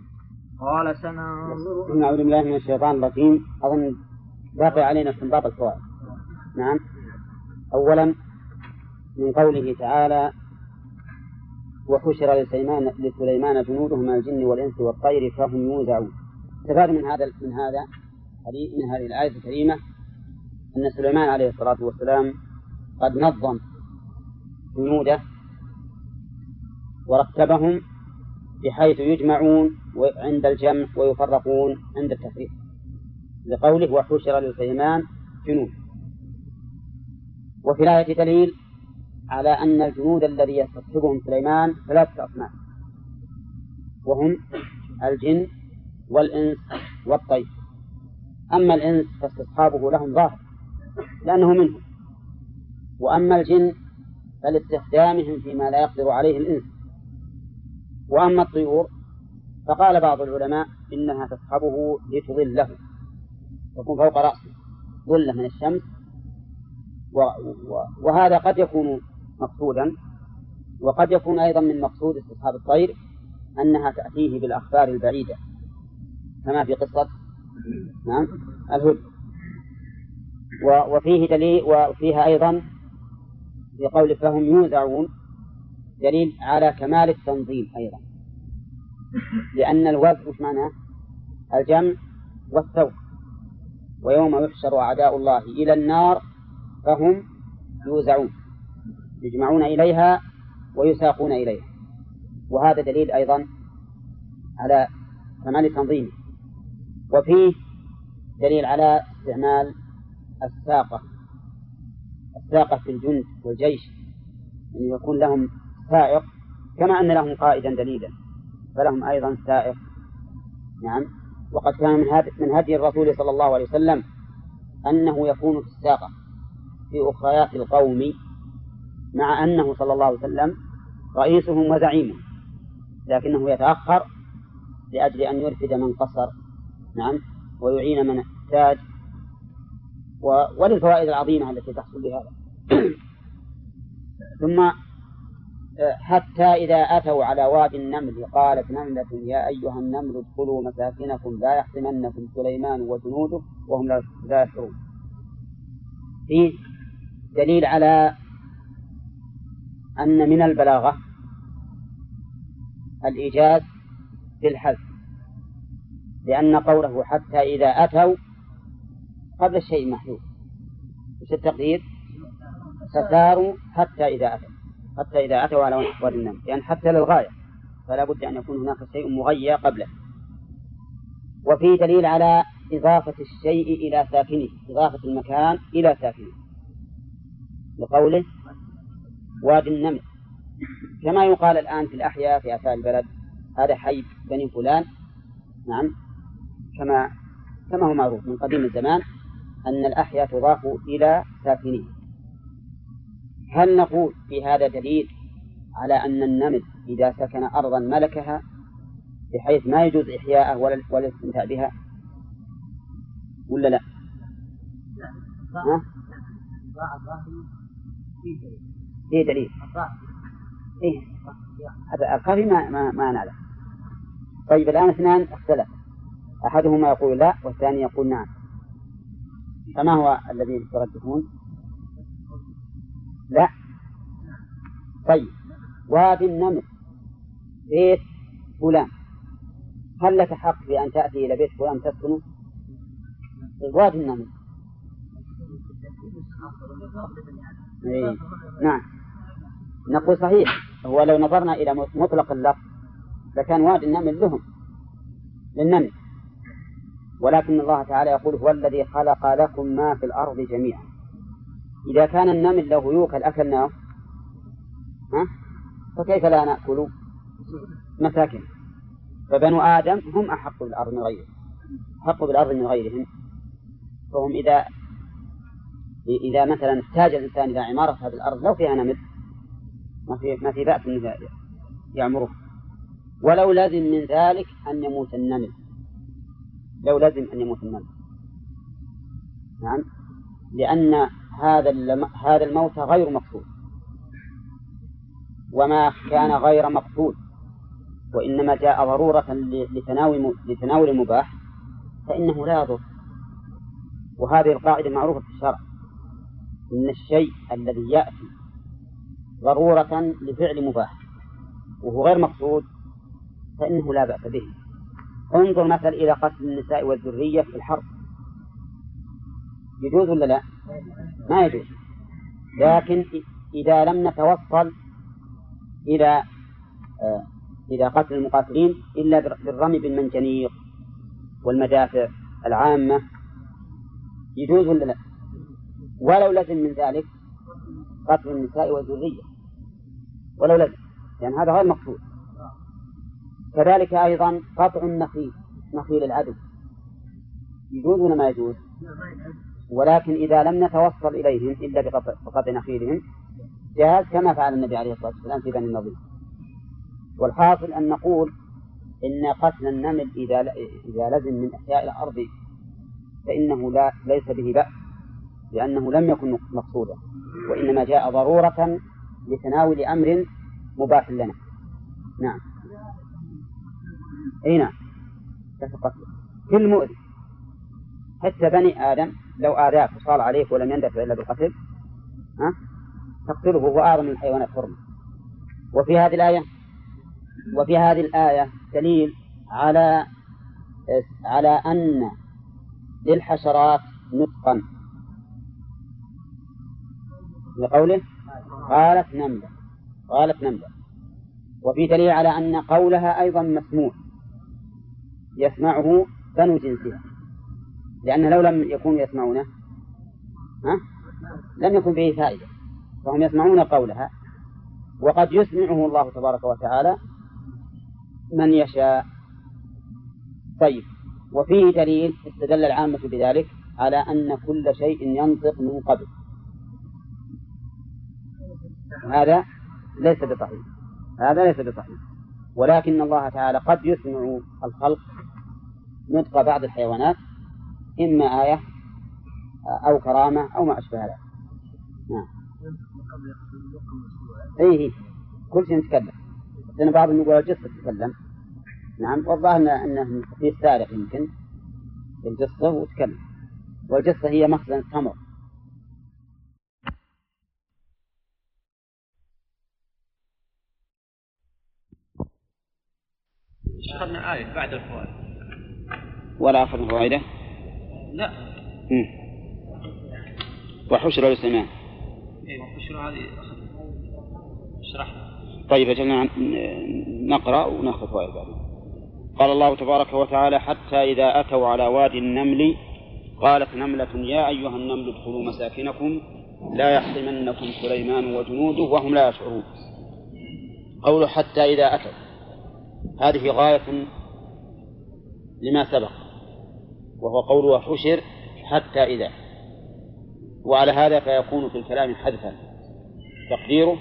قال سننظر نعوذ بالله من الشيطان الرجيم. أظن باقي علينا استنباط الفوائد. نعم. أولا من قوله تعالى وحشر لسليمان لسليمان جنوده من الجن والإنس والطير فهم يوزعون. استفاد من هذا من هذا؟ من هذه الآية الكريمة أن سليمان عليه الصلاة والسلام قد نظم جنوده ورتبهم بحيث يجمعون عند الجمع ويفرقون عند التفريق. لقوله وحشر لسليمان جنود. وفي الآية دليل على أن الجنود الذي يستصحبهم سليمان ثلاثة أصناف. وهم الجن والإنس والطير. أما الإنس فاستصحابه لهم ظاهر لأنه منهم. وأما الجن فلاستخدامهم فيما لا يقدر عليه الإنس. وأما الطيور فقال بعض العلماء إنها تصحبه لتظله تكون فوق رأسه ظلة من الشمس. وهذا قد يكون مقصودا وقد يكون أيضا من مقصود استصحاب الطير أنها تأتيه بالأخبار البعيدة كما في قصة نعم. الهد وفيه دليل وفيها أيضا في قول فهم يوزعون دليل على كمال التنظيم أيضا. لأن الوزن وش معناه؟ الجمع والثوب. ويوم يحشر أعداء الله إلى النار فهم يوزعون. يجمعون إليها ويساقون إليها. وهذا دليل أيضا على كمال تنظيمه وفيه دليل على استعمال الساقة الساقة في الجند والجيش أن يعني يكون لهم سائق كما أن لهم قائدا دليلا فلهم أيضا سائق. نعم. وقد كان من هدي, الرسول صلى الله عليه وسلم أنه يكون في الساقة في أخريات القوم مع أنه صلى الله عليه وسلم رئيسهم وزعيمهم لكنه يتأخر لأجل أن يرفد من قصر نعم ويعين من احتاج. وللفوائد العظيمة التي تحصل بهذا (clears throat) ثم حتى إذا أتوا على وادي النمل قالت نملة يا أيها النمل ادخلوا مساكنكم لا يحطمنكم سليمان وجنوده وهم لا يشعرون. فيه دليل على أن من البلاغة الإيجاز بالحذف لأن قوله حتى إذا أتوا قبل الشيء محذوف. وش التقدير؟ فساروا حتى إذا أتوا. حتى إذا أتوا على وادي النمل لأن حتى للغاية. فلا بد أن يكون هناك شيء مغير قبله. وفيه دليل على إضافة الشيء إلى ساكنه. إضافة المكان إلى ساكنه. لقوله وادي النمل. كما يقال الآن في الأحياء في آثار البلد هذا حي بني فلان. نعم. كما كما هو معروف من قديم الزمان أن الأحياء تضاف إلى ساكنه هل نقول في هذا دليل على أن النمل إذا سكن أرضا ملكها بحيث ما يجوز إحياءه ولا ولا الاستمتاع بها؟ ولا لا؟ ها؟ في دليل. إيه. القافي ما ما, ما نعلم. طيب الآن اثنان اختلف. أحدهما يقول لا والثاني يقول نعم. فما هو الذي ترجحون؟ لا. طيب. وادي النمل بيت فلان. هل لك حق بأن تأتي إلى بيت فلان تسكنه؟ وادي النمل إيه. نعم. نقول صحيح. هو لو نظرنا إلى مطلق اللفظ لكان وادي النمل لهم. للنمل ولكن الله تعالى يقول هو الذي خلق لكم ما في الأرض جميعا. إذا كان النمل له يوكل أكلناه ها؟ فكيف لا نأكل مساكن؟ فبنو آدم هم أحق بالأرض من غيرهم أحق بالأرض من غيرهم. فهم إذا إذا مثلا احتاج الإنسان إلى عمارة هذه الأرض لو فيها نمل ما في ما في بأس أنه يعمره. ولو لازم من ذلك أن يموت النمل. لو لازم أن يموت النمل نعم؟ لأن هذا هذا الموت غير مقصود. وما كان غير مقصود. وإنما جاء ضرورة لتناول لتناول المباح فإنه لا يضر. وهذه القاعدة معروفة في الشرع. إن الشيء الذي يأتي ضرورة لفعل مباح وهو غير مقصود فإنه لا بأس به. انظر مثلا إلى قتل النساء والذرية في الحرب. يجوز ولا لا؟ ما يجوز. لكن إذا لم نتوصل إلى آه، إلى قتل المقاتلين إلا بالرمي بالمنجنيق والمدافع العامة يجوز ولا لا؟ ولو لزم من ذلك قتل النساء والذرية. ولو لزم. لأن يعني هذا غير مقصود. كذلك أيضا قطع النخيل نخيل العدو يجوز ولا ما يجوز؟ ولكن إذا لم نتوصل إليهم إلا بقطع نخيلهم جاز كما فعل النبي عليه الصلاة والسلام في بني النضير. والحاصل أن نقول إن قتل النمل إذا إذا لزم من أحياء الأرض فإنه لا ليس به بأس لأنه لم يكن مقصودا وإنما جاء ضرورة لتناول أمر مباح لنا. نعم. أي نعم. كل مؤذي حتى بني آدم لو آذاك وصار عليك ولم يندفع إلا بالقتل ها؟ تقتله وهو أعظم من الحيوانات حرمة. وفي هذه الآية وفي هذه الآية دليل على على أن للحشرات نطقا. لقوله قالت نملة قالت نملة. وفي دليل على أن قولها أيضا مسموع. يسمعه بنو جنسها لأن لو لم يكونوا يسمعونه ها؟ لم يكن به فائدة. فهم يسمعون قولها وقد يسمعه الله تبارك وتعالى من يشاء. طيب وفيه دليل استدل العامة بذلك على أن كل شيء ينطق من قبل. هذا ليس بصحيح. هذا ليس بصحيح. ولكن الله تعالى قد يسمع الخلق نطق بعض الحيوانات إما آية أو كرامة أو ما أشبه ذلك. نعم. إيه كل شيء نتكلم لأن بعضهم يقول الجثة تتكلم. نعم والظاهر أنه في سارق يمكن. الجثة وتكلم. والجثة هي مخزن التمر. أخذنا آية بعد الفوائد. ولا أخذ فوائده؟ لا. مم. وحشر لسليمان إيه وحشر هذه اشرحنا طيب أجلنا نقرأ ونأخذ فوائد بعدين. قال الله تبارك وتعالى حتى إذا أتوا على وادي النمل قالت نملة يا أيها النمل ادخلوا مساكنكم لا يحطمنكم سليمان وجنوده وهم لا يشعرون. قوله حتى إذا أتوا. هذه غاية لما سبق. وهو قوله حشر حتى إذا. وعلى هذا فيكون في الكلام حذفا. تقديره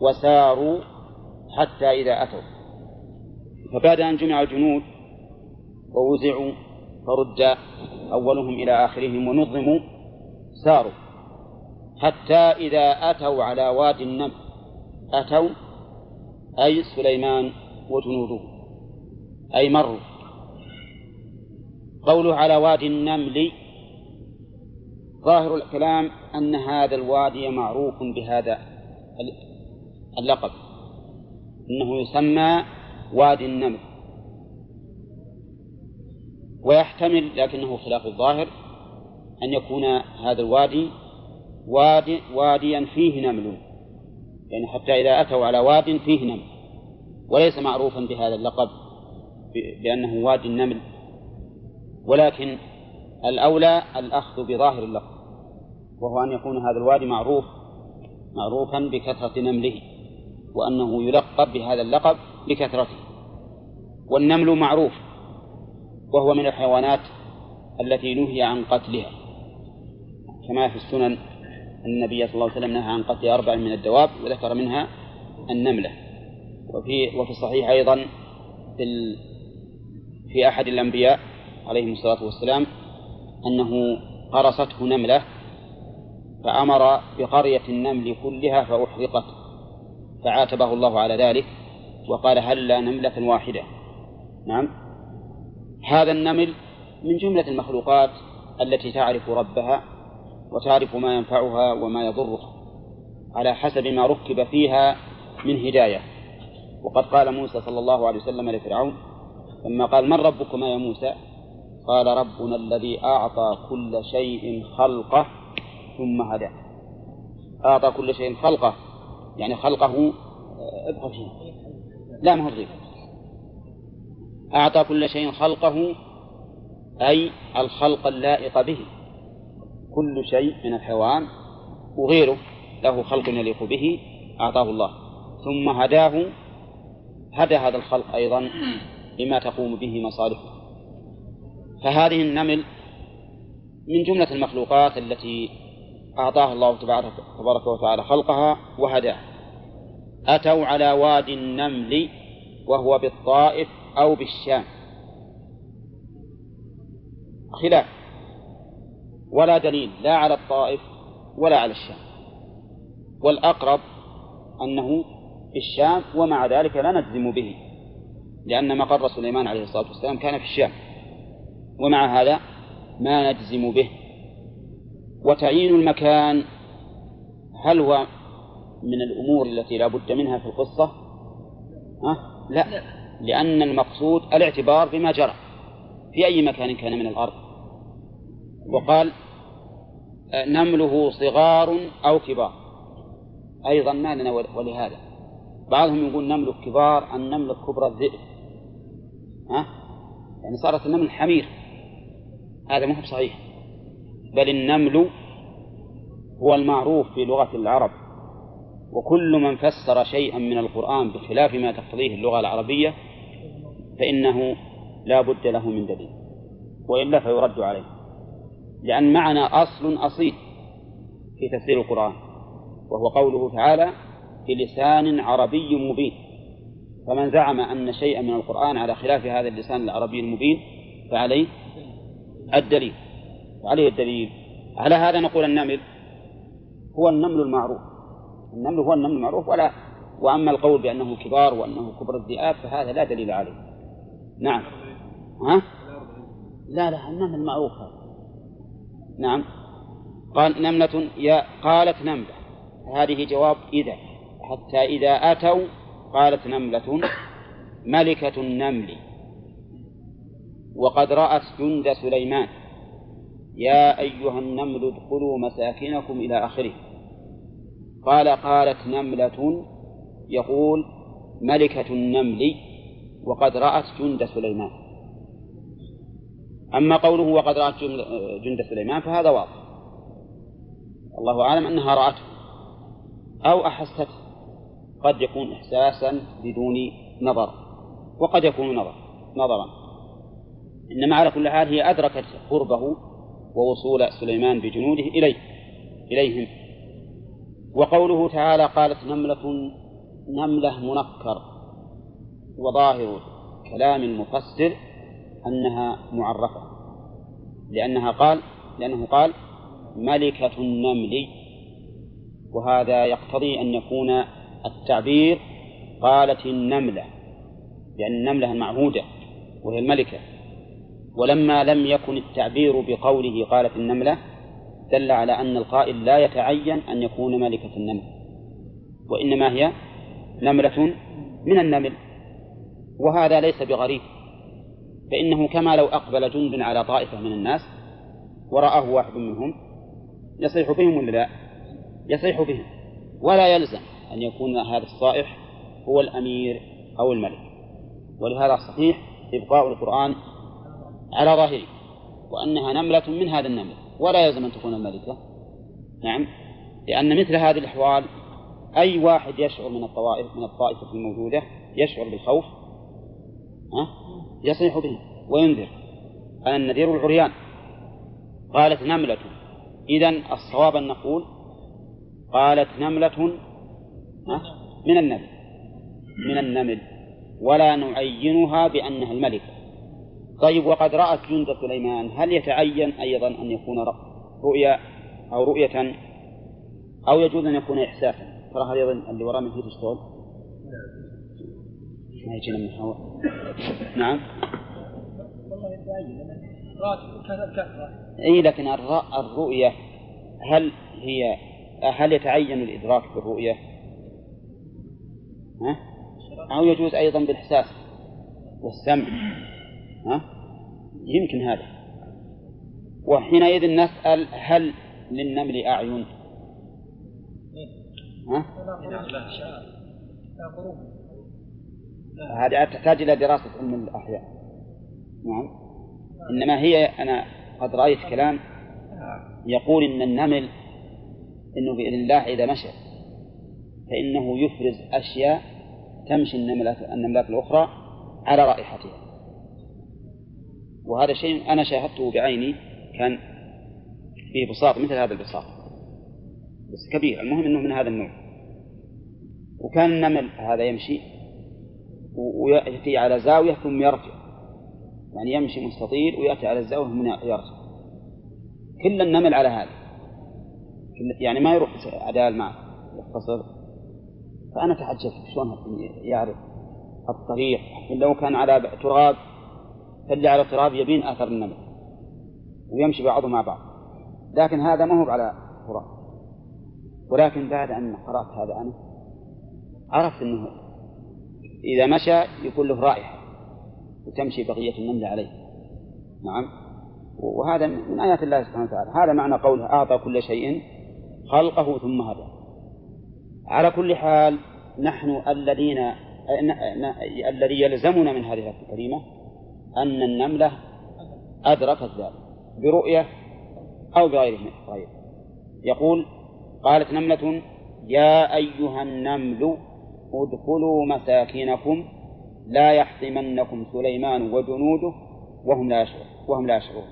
وساروا حتى إذا أتوا. فبعد أن جمع الجنود ووزعوا فرد أولهم إلى آخرهم ونظموا ساروا حتى إذا أتوا على وادي النمل. أتوا أي سليمان وجنوده. أي مروا. قوله على وادي النمل ظاهر الكلام أن هذا الوادي معروف بهذا اللقب. إنه يسمى وادي النمل. ويحتمل لكنه خلاف الظاهر أن يكون هذا الوادي وادي واديا فيه نمل. يعني حتى إذا أتوا على واد فيه نمل. وليس معروفا بهذا اللقب بأنه وادي النمل. ولكن الأولى الأخذ بظاهر اللقب وهو أن يكون هذا الوادي معروف معروفا بكثرة نمله وأنه يلقب بهذا اللقب لكثرته والنمل معروف وهو من الحيوانات التي نهي عن قتلها كما في السنن النبي صلى الله عليه وسلم نهى عن قتل أربع من الدواب وذكر منها النملة وفي وفي الصحيح أيضا في في أحد الأنبياء عليهم الصلاة والسلام أنه قرصته نملة فأمر بقرية النمل كلها فأحرقت فعاتبه الله على ذلك وقال هلا نملة واحدة؟ نعم. هذا النمل من جملة المخلوقات التي تعرف ربها وتعرف ما ينفعها وما يضرها على حسب ما ركب فيها من هداية. وقد قال موسى صلى الله عليه وسلم لفرعون لما قال من ربكما يا موسى؟ قال ربنا الذي أعطى كل شيء خلقه ثم هداه أعطى كل شيء خلقه يعني خلقه ابقى فيه. لا ما هو أعطى كل شيء خلقه أي الخلق اللائق به. كل شيء من الحيوان وغيره له خلق يليق به أعطاه الله. ثم هداه هدى هذا الخلق أيضا بما تقوم به مصالحه. فهذه النمل من جملة المخلوقات التي أعطاها الله تبارك وتعالى خلقها وهداه. أتوا على وادي النمل وهو بالطائف أو بالشام. خلاف. ولا دليل لا على الطائف ولا على الشام. والأقرب أنه في الشام ومع ذلك لا نجزم به لأن مقر سليمان عليه الصلاة والسلام كان في الشام. ومع هذا ما نجزم به. وتعيين المكان هل هو من الأمور التي لا بد منها في القصة؟ أه؟ لا. لأن المقصود الاعتبار بما جرى في أي مكان كان من الأرض. وقال نمله صغار أو كبار. أيضا ما لنا ولهذا. بعضهم يقول نمل كبار النمل كبرى الذئب. ها؟ يعني صارت النمل حمير. هذا مو صحيح. بل النمل هو المعروف في لغة العرب. وكل من فسر شيئا من القرآن بخلاف ما تقتضيه اللغة العربية فإنه لا بد له من دليل. وإلا فيرد عليه. لأن معنا أصل أصيل في تفسير القرآن. وهو قوله تعالى بلسان عربي مبين فمن زعم أن شيئا من القرآن على خلاف هذا اللسان العربي المبين فعليه الدليل. عليه الدليل. على هذا نقول النمل هو النمل المعروف. النمل هو النمل المعروف. ولا وأما القول بأنه كبار وأنه كبر الذئاب فهذا لا دليل عليه. نعم. ها؟ لا لا النمل المعروف هذا. نعم. قال نملة يا قالت نملة. هذه جواب إذا. حتى إذا أتوا قالت نملة ملكة النمل. وقد رأت جند سليمان. يا أيها النمل ادخلوا مساكنكم إلى آخره. قال قالت نملة يقول ملكة النمل وقد رأت جند سليمان. أما قوله وقد رأت جند سليمان فهذا واضح. الله أعلم أنها رأته. أو أحسته قد يكون إحساسا بدون نظر. وقد يكون نظر نظرا. إنما على كل حال هي أدركت قربه ووصول سليمان بجنوده إليه إليهم. وقوله تعالى قالت نملة نملة منكر وظاهر كلام المفسر أنها معرفة لأنها قال لأنه قال ملكة النمل. وهذا يقتضي أن يكون التعبير قالت النملة لأن النملة المعهودة وهي الملكة. ولما لم يكن التعبير بقوله قالت النملة دل على أن القائل لا يتعين أن يكون ملكة النمل. وإنما هي نملة من النمل. وهذا ليس بغريب فإنه كما لو أقبل جند على طائفة من الناس ورآه واحد منهم يصيح بهم ولا لا؟ يصيح بهم. ولا يلزم أن يكون هذا الصائح هو الأمير أو الملك. ولهذا صحيح إبقاء القرآن على ظاهره وأنها نملة من هذا النمل ولا يلزم أن تكون الملكة نعم. لأن مثل هذه الأحوال أي واحد يشعر من الطوائف من الطائفة الموجودة يشعر بالخوف ها؟ يصيح به وينذر. أنا النذير العريان. قالت نملة. إذا الصواب أن نقول قالت نملة من النمل. من النمل. ولا نعينها بأنها الملكة. طيب وقد رأت جند سليمان. هل يتعين أيضا أن يكون رؤيا أو رؤية أو يجوز أن يكون إحساسا؟ ترى هذا أيضا اللي وراه من هي تشتغل ما يجينا من الهواء نعم. إي لكن الرؤية هل هي هل يتعين الإدراك بالرؤية؟ ها؟ أو يجوز أيضا بالإحساس والسمع؟ ها؟ يمكن هذا وحينئذ نسأل هل للنمل أعين؟ ها؟ هذه تحتاج إلى دراسة علم الأحياء نعم إنما هي أنا قد رأيت كلام يقول إن النمل إنه بإذن الله إذا مشى فإنه يفرز أشياء تمشي النملات النملات الأخرى على رائحتها وهذا شيء أنا شاهدته بعيني كان فيه بساط مثل هذا البساط. بس كبير المهم أنه من هذا النوع. وكان النمل هذا يمشي ويأتي على زاوية ثم يرجع. يعني يمشي مستطيل ويأتي على الزاوية ثم يرجع. كل النمل على هذا. يعني ما يروح عدال معه يختصر. فأنا تعجبت شلون يعرف الطريق لو كان على تراب فاللي على التراب يبين آثر النمل ويمشي بعضهم مع بعض. لكن هذا ما هو على تراب ولكن بعد أن قرأت هذا أنا عرفت أنه إذا مشى يكون له رائحة وتمشي بقية النمل عليه. نعم. وهذا من آيات الله سبحانه وتعالى. هذا معنى قوله أعطى كل شيء خلقه ثم هدى. على كل حال نحن الذين الذي يلزمنا من هذه الكريمة أن النملة أدركت ذلك برؤية أو بغير غير يقول قالت نملة يا أيها النمل ادخلوا مساكنكم لا يحطمنكم سليمان وجنوده وهم لا يشعرون. وهم لا يشعرون.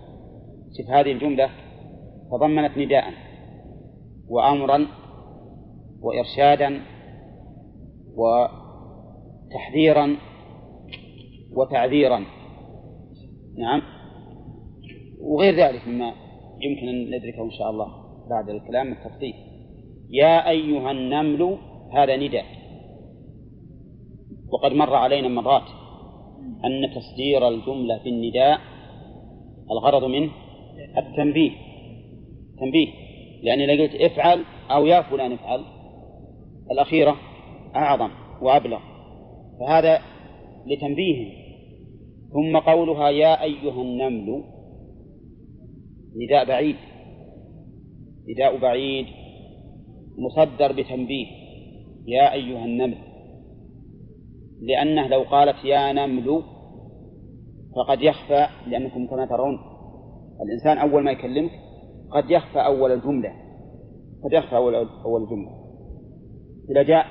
شوف هذه الجملة تضمنت نداء وأمرا وإرشادا وتحذيرا وتعذيرا. نعم. وغير ذلك مما يمكن أن ندركه إن شاء الله بعد الكلام بالتفصيل يا أيها النمل هذا نداء. وقد مر علينا مرات أن تصدير الجملة في النداء الغرض منه التنبيه. تنبيه. لأني لو قلت افعل أو يا فلان افعل الأخيرة أعظم وأبلغ. فهذا لتنبيه ثم قولها يا أيها النمل نداء بعيد نداء بعيد مصدر بتنبيه يا أيها النمل. لأنه لو قالت يا نمل فقد يخفى لأنكم كما ترون الإنسان أول ما يكلمك قد يخفى أول الجملة قد يخفى أول أول الجملة إذا جاء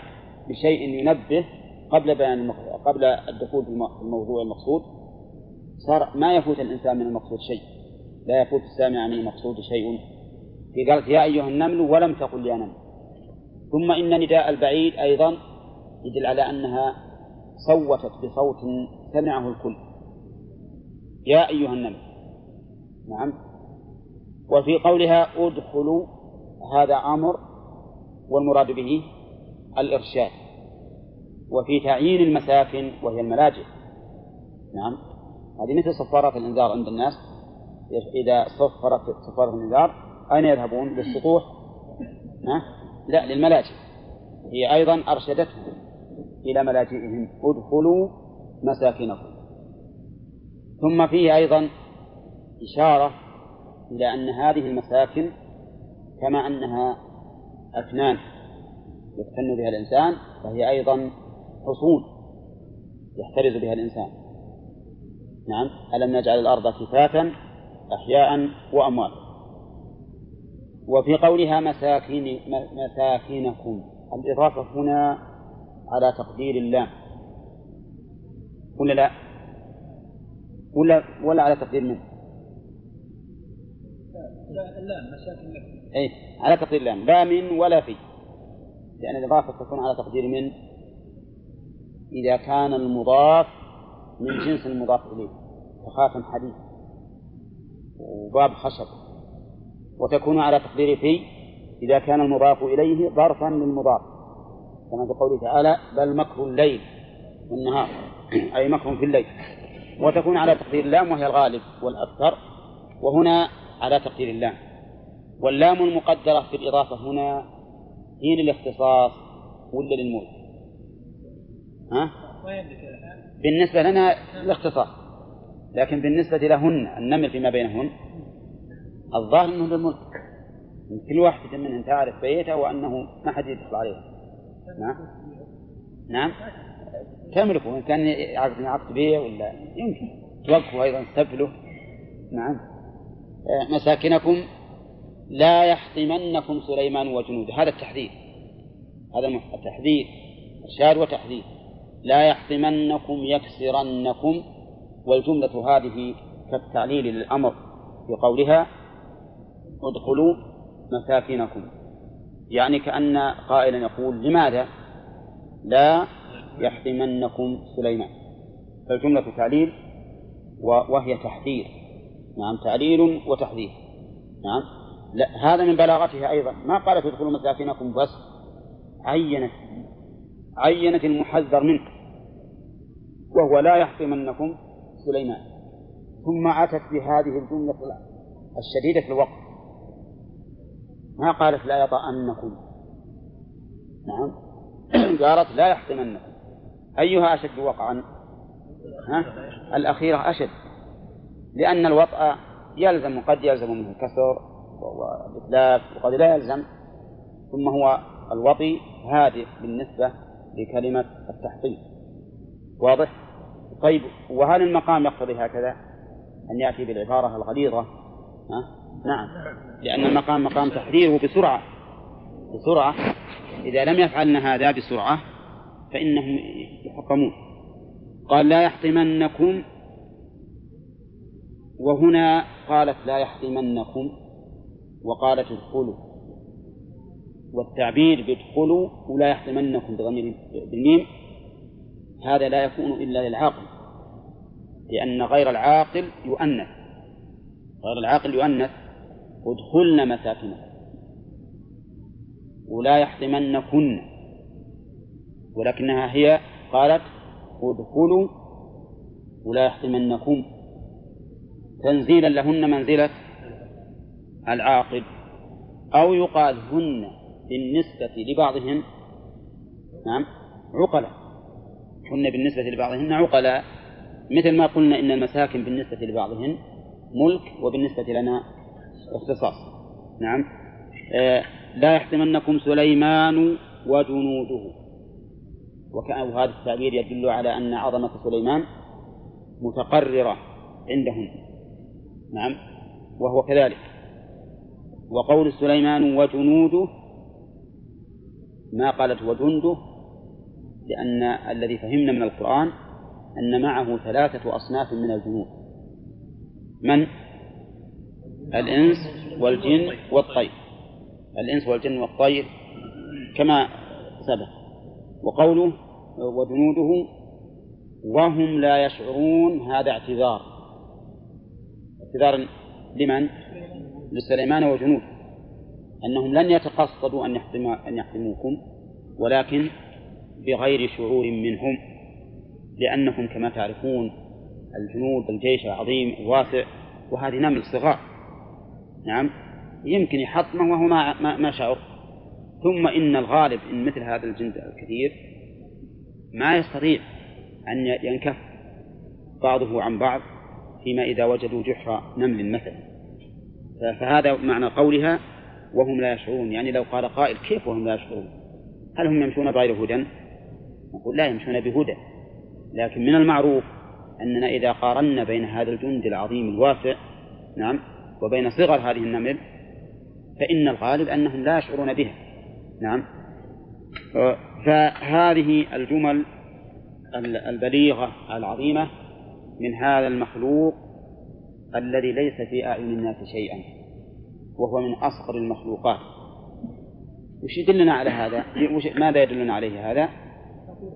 بشيء ينبه قبل بيان قبل الدخول في الموضوع المقصود صار ما يفوت الإنسان من المقصود شيء. لا يفوت السامع عن المقصود شيء. في قالت يا أيها النمل ولم تقل يا نمل. ثم إن نداء البعيد أيضا يدل على أنها صوتت بصوت سمعه الكل. يا أيها النمل. نعم. وفي قولها ادخلوا هذا أمر والمراد به الإرشاد. وفي تعيين المساكن وهي الملاجئ. نعم. هذه مثل صفارات الإنذار عند الناس إذا صفرت صفارة الإنذار أين يذهبون؟ للسطوح؟ ها؟ لا للملاجئ هي أيضا أرشدتهم إلى ملاجئهم ادخلوا مساكنكم ثم فيه أيضا إشارة إلى أن هذه المساكن كما أنها أكنان يفتن بها الإنسان فهي أيضا حصون يحترز بها الإنسان نعم. ألم نجعل الأرض كفاتا أحياء وأموات وفي قولها مساكن مساكنكم. الإضافة هنا على تقدير اللام ولا لا؟ ولا ولا على تقدير من؟ اللام مساكن لكم. أي على تقدير اللام لا من ولا في. لأن الإضافة تكون على تقدير من؟ إذا كان المضاف من جنس المضاف إليه كخاتم حديد. وباب خشب. وتكون على تقدير في إذا كان المضاف إليه ظرفا للمضاف. كما في قوله تعالى بل مكر الليل والنهار. أي مكر في الليل. وتكون على تقدير اللام وهي الغالب والأكثر. وهنا على تقدير اللام. واللام المقدرة في الإضافة هنا هي للاختصاص ولا للملك؟ ها؟ بالنسبة لنا الاختصاص لكن بالنسبة لهن النمر فيما بينهن الظاهر أنه للملك. كل واحدة منهن تعرف بيته وأنه ما حد يدخل عليه. نعم؟ نعم؟ تملكه إن كان يعقد عقد بيع ولا يمكن. توقفه أيضا سفله نعم؟ آه، مساكنكم لا يحطمنكم سليمان وجنوده. هذا التحذير هذا التحذير إرشاد وتحذير لا يحطمنكم يكسرنكم. والجملة هذه كالتعليل للأمر في قولها ادخلوا مساكنكم. يعني كأن قائلا يقول لماذا لا يحطمنكم سليمان؟ فالجملة تعليل وهي تحذير. نعم تعليل وتحذير. نعم. لا هذا من بلاغتها أيضا. ما قالت ادخلوا مساكنكم بس عينت عينت المحذر منه وهو لا يحطمنكم سليمان. ثم أتت بهذه الجملة الشديدة في الوقت. ما قالت لا يطأنكم؟ نعم. (coughs) قالت لا يحطمنكم. أيها أشد وقعا؟ ها؟ الأخيرة أشد. لأن الوطأ يلزم قد يلزم منه الكسر والإتلاف وقد لا يلزم. ثم هو الوطي هادئ بالنسبة لكلمة التحطيم واضح؟ طيب وهل المقام يقتضي هكذا؟ أن يأتي بالعبارة الغليظة؟ ها؟ نعم. لأن المقام مقام تحريره بسرعة. بسرعة. إذا لم يفعلن هذا بسرعة فإنهم يحطمون قال لا يحطمنكم. وهنا قالت لا يحطمنكم. وقالت ادخلوا. والتعبير بادخلوا ولا يحطمنكم بضمير بالميم هذا لا يكون إلا للعاقل لأن غير العاقل يؤنث. غير العاقل يؤنث ادخلن مساكنكم ولا يحطمنكن ولكنها هي قالت ادخلوا ولا يحطمنكم. تنزيلا لهن منزلة العاقل أو يقال هن بالنسبة لبعضهن نعم عقلاء. هن بالنسبة لبعضهن عقلاء. مثل ما قلنا إن المساكن بالنسبة لبعضهن ملك وبالنسبة لنا اختصاص. نعم. آه لا يحتمنكم سليمان وجنوده. وكأن هذا التعبير يدل على أن عظمة سليمان متقررة عندهم نعم. وهو كذلك. وقول سليمان وجنوده ما قالت وجنده لأن الذي فهمنا من القرآن أن معه ثلاثة أصناف من الجنود. من؟ الإنس والجن والطير. الإنس والجن والطير كما سبق. وقوله وجنوده وهم لا يشعرون هذا اعتذار. اعتذار لمن؟ لسليمان وجنوده. أنهم لن يتقصدوا أن أن يحطموكم ولكن بغير شعور منهم لأنهم كما تعرفون الجنود الجيش العظيم الواسع وهذه نمل صغار نعم يمكن يحطمه وهو ما ما, ما شعر. ثم إن الغالب إن مثل هذا الجند الكثير ما يستطيع أن ينكف بعضه عن بعض فيما إذا وجدوا جحر نمل مثلا. فهذا معنى قولها وهم لا يشعرون. يعني لو قال قائل كيف وهم لا يشعرون؟ هل هم يمشون بغير هدى؟ نقول لا يمشون بهدى. لكن من المعروف أننا إذا قارنا بين هذا الجند العظيم الواسع نعم وبين صغر هذه النمل فإن الغالب أنهم لا يشعرون بها. نعم. فهذه الجمل البليغة العظيمة من هذا المخلوق الذي ليس في أعين الناس شيئا. وهو من أصغر المخلوقات وش يدلنا على هذا؟ ماذا يدلنا عليه هذا؟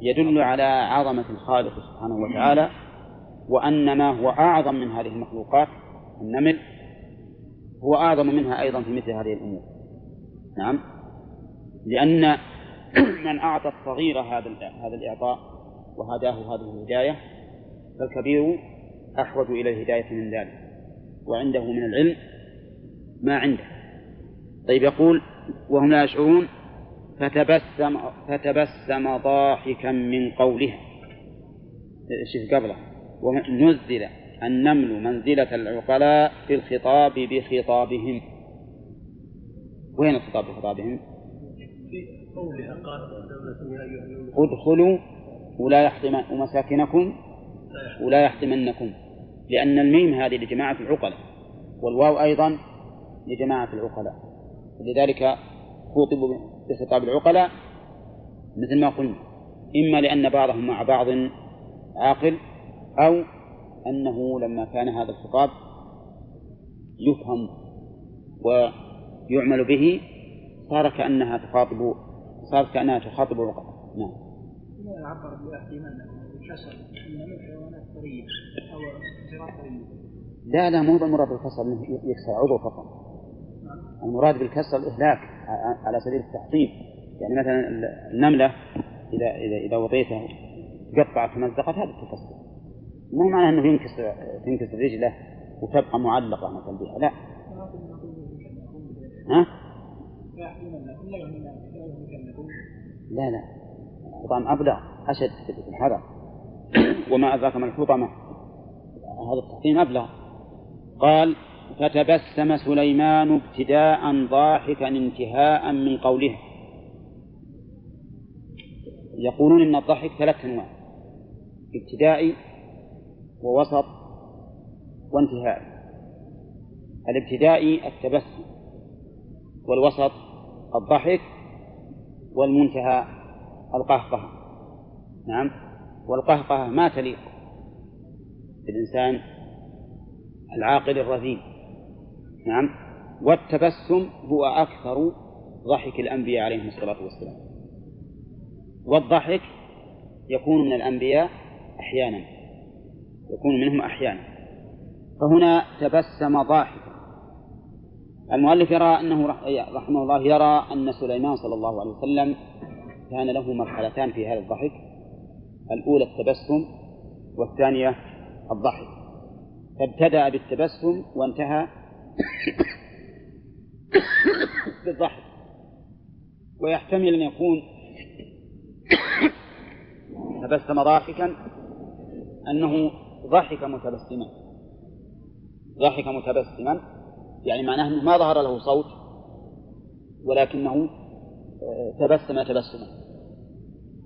يدل على عظمة الخالق سبحانه وتعالى وأن ما هو أعظم من هذه المخلوقات النمل هو أعظم منها أيضا في مثل هذه الأمور نعم لأن (clears throat) من أعطى الصغير هذا هذا الإعطاء وهداه هذه الهداية فالكبير أحوج إلى الهداية من ذلك وعنده من العلم ما عنده. طيب يقول وهم لا يشعرون فتبسم فتبسم ضاحكا من قولها. شوف قبله. ونزل النمل منزلة العقلاء في الخطاب بخطابهم. وين الخطاب بخطابهم؟ ادخلوا ولا يحطم ومساكنكم ولا يحطمنكم لأن الميم هذه لجماعة العقلاء والواو أيضا لجماعة العقلاء. لذلك خوطبوا بخطاب العقلاء مثل ما قلنا إما لأن بعضهم مع بعض عاقل أو أنه لما كان هذا الخطاب يفهم ويعمل به صار كأنها تخاطب صارت كأنها تخاطب عقلاء نعم. عبر حيوانات أو لا لا مو بالكسر إنه يكسر عضو فقط. المراد بالكسر الإهلاك على سبيل التحطيم. يعني مثلا النملة إذا إذا إذا وطيته تقطعت ومزقت هذا التكسر مو معناه إنه ينكسر تنكسر رجله وتبقى معلقة مثلا بها لا. ها؟ لا لا. الحطام أبلغ أشد في الحذر وما أدراك ما الحطمة. هذا التحطيم أبلغ. قال فتبسم سليمان ابتداء ضاحكا انتهاء من قوله. يقولون إن الضحك ثلاث أنواع ابتدائي ووسط وانتهائي الابتدائي التبسم والوسط الضحك والمنتهى القهقهة. نعم والقهقهة ما تليق بالإنسان العاقل الرزين نعم. والتبسم هو أكثر ضحك الأنبياء عليهم الصلاة والسلام. والضحك يكون من الأنبياء أحيانا يكون منهم أحيانا. فهنا تبسم ضاحكا. المؤلف يرى أنه رحمه الله يرى أن سليمان صلى الله عليه وسلم كان له مرحلتان في هذا الضحك. الأولى التبسم والثانية الضحك. فابتدأ بالتبسم وانتهى بالضحك ويحتمل أن يكون تبسم ضاحكا أنه ضحك متبسما. ضحك متبسما يعني معناه أنه ما ظهر له صوت ولكنه آه، تبسم تبسما.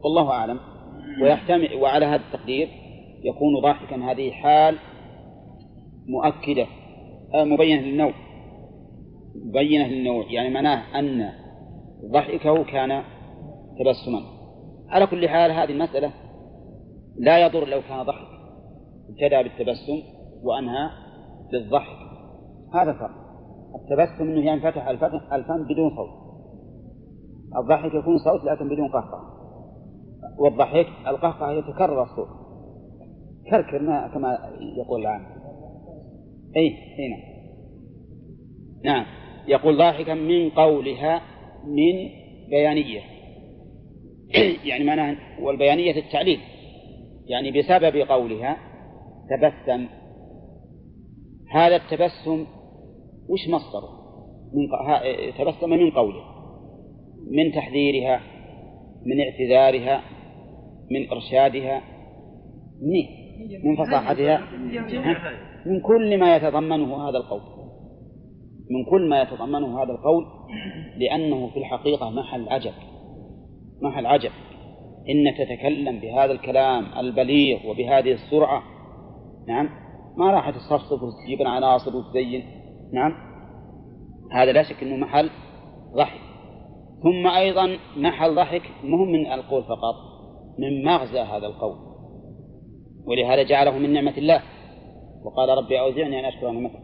والله أعلم. ويحتمل وعلى هذا التقدير يكون ضاحكا. هذه حال مؤكدة. آه، مبينة للنوع. مبينة للنوع يعني معناه أن ضحكه كان تبسما. على كل حال هذه المسألة لا يضر لو كان ضحك. ابتدأ بالتبسم وأنهى بالضحك. هذا فرق. التبسم أنه ينفتح الفم بدون صوت. الضحك يكون صوت لكن بدون قهقه والضحك القهقه يتكرر الصوت. كركر ما كما يقول العام. اي هنا نعم. يقول ضاحكا من قولها من بيانية. (clears throat) يعني معناها والبيانية التعليل. يعني بسبب قولها تبسم. هذا التبسم وش مصدره؟ من تبسم من قوله. من تحذيرها من اعتذارها من إرشادها. من من فصاحتها؟ من كل ما يتضمنه هذا القول. من كل ما يتضمنه هذا القول لأنه في الحقيقة محل عجب. محل عجب. إنك تتكلم بهذا الكلام البليغ وبهذه السرعة نعم ما راح تصفصف وتجيب العناصر وتزين نعم. هذا لا شك أنه محل ضحك. ثم أيضا محل ضحك مهم من القول فقط من مغزى هذا القول. ولهذا جعله من نعمة الله. وقال ربي أوزعني أن أشكر نعمتك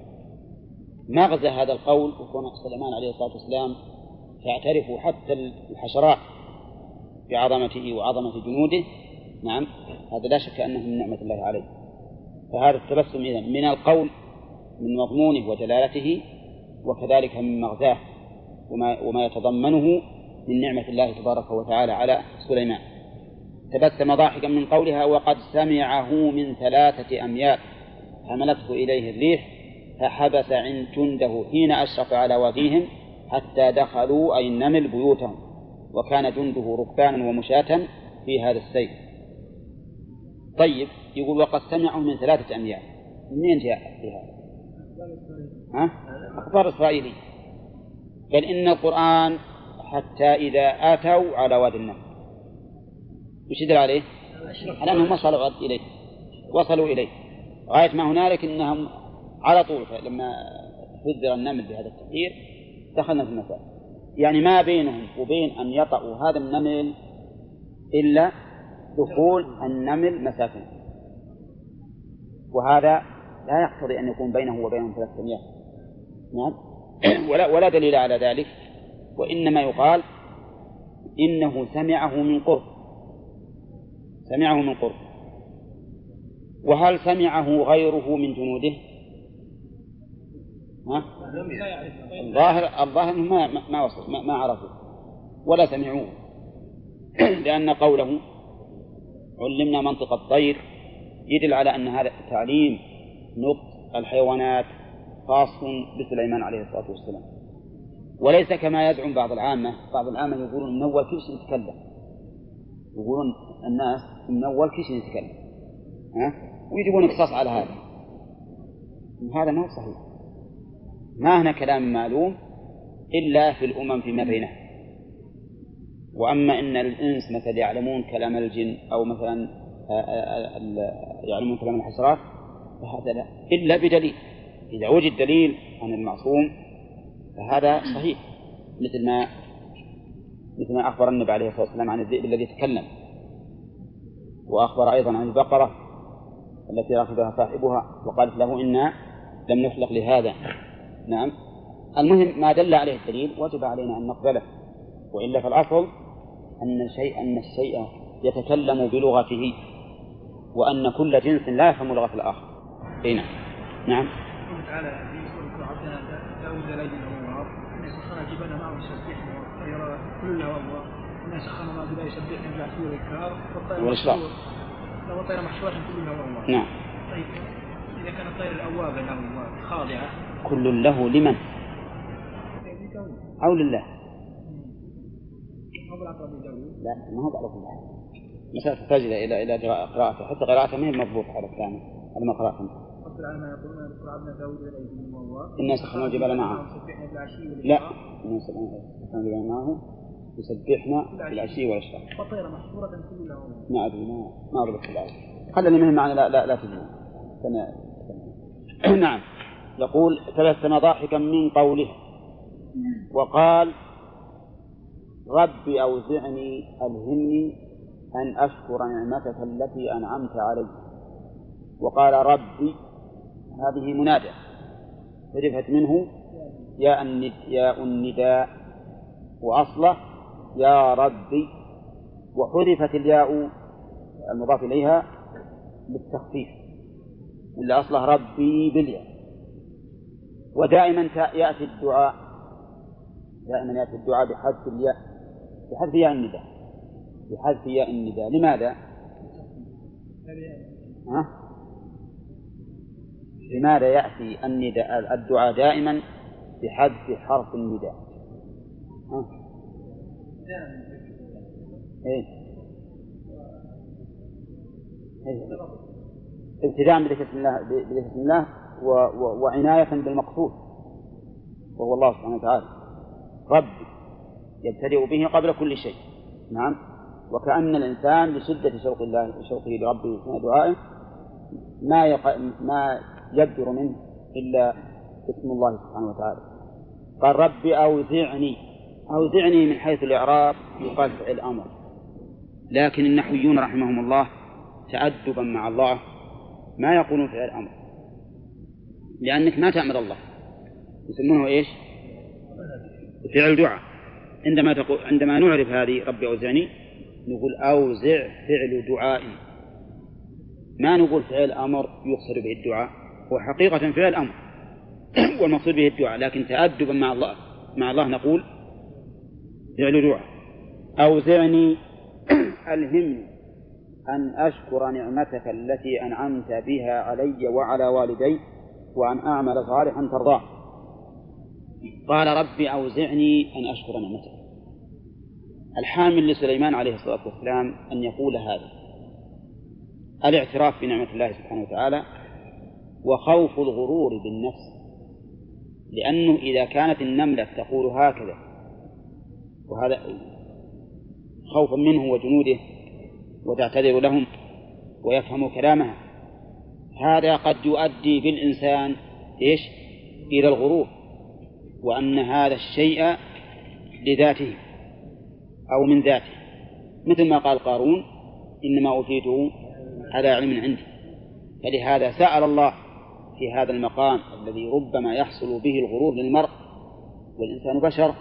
مغزى هذا القول وكون سليمان عليه الصلاة والسلام تعترف حتى الحشرات بعظمته وعظمة جنوده. نعم هذا لا شك أنه من نعمة الله عليه. فهذا التبسم إذا من القول من مضمونه ودلالته وكذلك من مغزاه وما, وما يتضمنه من نعمة الله تبارك وتعالى على سليمان. تبسم ضاحكا من قولها وقد سمعه من ثلاثة أميال. حملته إليه الريح فحبس عند جنده حين أشرف على واديهم حتى دخلوا أي النمل بيوتهم وكان جنده ركبانا ومشاة في هذا السير طيب يقول وقد سمعوا من ثلاثة أميال منين جاء في هذا؟ ها؟ أخبار إسرائيلية. بل إن القرآن حتى إذا آتوا على وادي النمل. وش يدل عليه؟ على أنهم وصلوا إليه. وصلوا إليه. غاية ما هنالك أنهم على طول لما حذر النمل بهذا التحذير دخلنا في المساء يعني ما بينهم وبين أن يطأوا هذا النمل إلا دخول النمل مسافة وهذا لا يقتضي أن يكون بينه وبينهم ثلاثة أميال نعم. (coughs) ولا ولا دليل على ذلك وإنما يقال إنه سمعه من قرب. سمعه من قرب. وهل سمعه غيره من جنوده؟ ها؟ الظاهر الظاهر ما ما وصل ما, ما عرفوا ولا سمعوه. (clears throat) لأن قوله علمنا منطق الطير يدل على أن هذا تعليم نطق الحيوانات خاص بسليمان عليه الصلاة والسلام. وليس كما يزعم بعض العامة بعض العامة يقولون من أول شيء يتكلم. يقولون الناس من أول شيء يتكلم. ها؟ ويجيبون قصص على هذا. هذا ما هو صحيح. ما هنا كلام معلوم إلا في الأمم فيما بينها وأما إن الإنس مثلا يعلمون كلام الجن أو مثلا آه، آه، آه، يعلمون كلام الحشرات فهذا لا. إلا بدليل. إذا وجد دليل عن المعصوم فهذا صحيح. مثل ما مثل ما أخبر النبي عليه الصلاة والسلام عن الذئب الذي تكلم. وأخبر أيضا عن البقرة. التي ركبها صاحبها وقالت له إنا لم نخلق لهذا. نعم. المهم ما دل عليه الدليل وجب علينا أن نقبله. وإلا فالأصل أن الشيء أن الشيء يتكلم بلغته وأن كل جنس لا يفهم لغة الآخر. أي نعم. نعم. تعالى يقول عبدنا داود ليل ونهار إن سخر الجبال معه يسبحنا والطير كلها والله إن سخر ما بلا يسبحنا بالعشي والإكرار والطير لو الطير محشورة كلها والله نعم. طيب إذا كان الطير الأواب له خاضعة كل له لمن؟ أو لله. لا ما هو كل حال مسألة تحتاج إلى إلى إلى قراءته. حتى قراءته ما هي مضبوطة على الثاني على ما قرأت أنت. رب العالمين يقولون اذكر عبدنا إنا سخرنا الجبال معه لا. إنا سخرنا الجبال معه يسبحنا بالعشي والإشراق. فطيرة محصورة كلها ما أدري ما ما أضبط الآية خلي المهم معنا لا لا لا تجمع نعم. يقول تبسم ضاحكا من قوله. وقال رب أوزعني ألهمني أن أشكر نعمتك التي أنعمت علي. وقال ربي. هذه منادى. عرفت منه؟ ياء النداء. وأصله يا ربي وحذفت الياء المضاف إليها بالتخفيف إلا أصله ربي بالياء ودائما يأتي الدعاء دائما يأتي الدعاء بحذف الياء بحذف ياء النداء بحذف ياء النداء لماذا؟ ها؟ لماذا يأتي النداء الدعاء دائما بحذف حرف النداء؟ ها؟ إيه؟ إيه؟ ابتداء بذكر الله بذكر الله و... و... وعناية بالمقصود وهو الله سبحانه وتعالى ربي يبتدئ به قبل كل شيء نعم وكأن الإنسان لشدة شوق الله شوقه لربه في دعائه ما يق... ما يبدر منه إلا اسم الله سبحانه وتعالى قال ربي أوزعني أوزعني من حيث الإعراب يقال فعل أمر. لكن النحويون رحمهم الله تأدبا مع الله ما يقولون فعل أمر. لأنك ما تأمر الله. يسمونه إيش؟ فعل دعاء. عندما تقول عندما نعرف هذه ربي أوزعني نقول أوزع فعل دعاء ما نقول فعل أمر يقصد به الدعاء هو حقيقة فعل أمر. (clears throat) والمقصود به الدعاء. لكن تأدبا مع الله مع الله نقول فعل دعاء أوزعني (clears throat) ألهمني أن أشكر نعمتك التي أنعمت بها علي وعلى والدي وأن أعمل صالحا ترضاه. قال ربي أوزعني أن أشكر نعمتك. الحامل لسليمان عليه الصلاة والسلام أن يقول هذا. الاعتراف بنعمة الله سبحانه وتعالى وخوف الغرور بالنفس لأنه إذا كانت النملة تقول هكذا وهذا خوفا منه وجنوده وتعتذر لهم ويفهم كلامها هذا قد يؤدي بالإنسان إيش؟ إلى الغرور وأن هذا الشيء لذاته أو من ذاته. مثل ما قال قارون إنما أوتيته على علم عندي. فلهذا سأل الله في هذا المقام الذي ربما يحصل به الغرور للمرء والإنسان بشر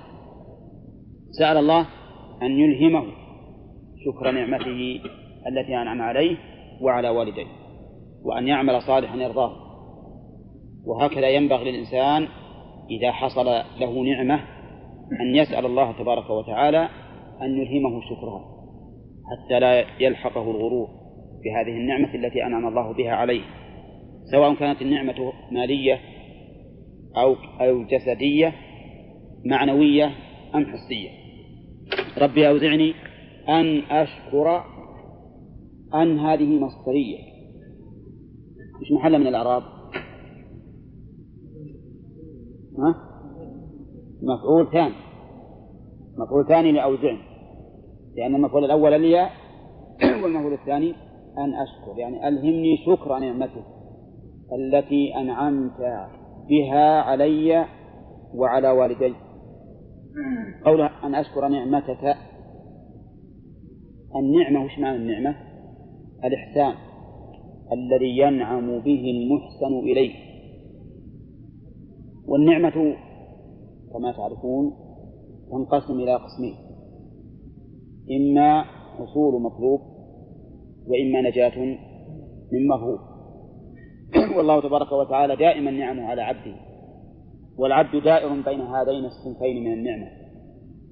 سأل الله أن يلهمه شكر نعمته التي أنعم عليه وعلى والديه وأن يعمل صالحا يرضاه. وهكذا ينبغي للإنسان إذا حصل له نعمة أن يسأل الله تبارك وتعالى أن يلهمه شكرها حتى لا يلحقه الغرور بهذه النعمة التي أنعم الله بها عليه سواء كانت النعمة مالية أو أو جسدية معنوية أم حسية. ربي أوزعني أن أشكر أن هذه مصدرية. مش محل من الأعراب؟ ها؟ مفعول ثاني. مفعول ثاني لأوزعني. لأن المفعول الأول لي والمفعول الثاني أن أشكر. يعني ألهمني شكر نعمتك التي أنعمت بها علي وعلى والدي. قولها. أن أشكر نعمتك. النعمة وش معنى النعمة؟ الإحسان الذي ينعم به المحسن إليه والنعمة كما تعرفون تنقسم إلى قسمين إما حصول مطلوب وإما نجاة من مرهوب (clears throat) والله تبارك وتعالى دائما نعمه على عبده والعبد دائر بين هذين الصنفين من النعمة.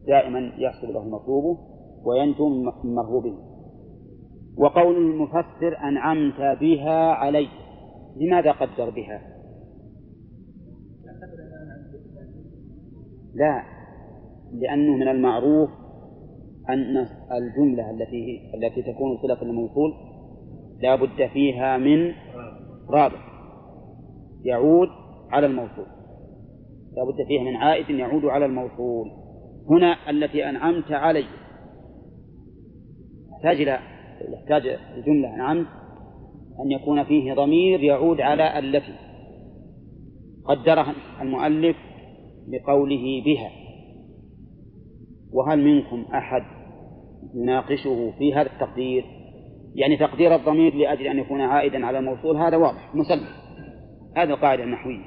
دائما يحصل له مطلوبه وينجو من مرهوبه وقول المفسر أنعمت بها علي. لماذا قدر بها؟ لا لأنه من المعروف أن الجملة التي التي تكون صلة الموصول لا بد فيها من رابط. يعود على الموصول. لا بد فيها من عائد يعود على الموصول. هنا التي أنعمت علي. يحتاج إلى يحتاج الجملة أنعمت أن يكون فيه ضمير يعود على التي قدرها المؤلف بقوله بها. وهل منكم أحد يناقشه في هذا التقدير؟ يعني تقدير الضمير لأجل أن يكون عائدا على الموصول هذا واضح مسلم. هذا القاعدة النحوية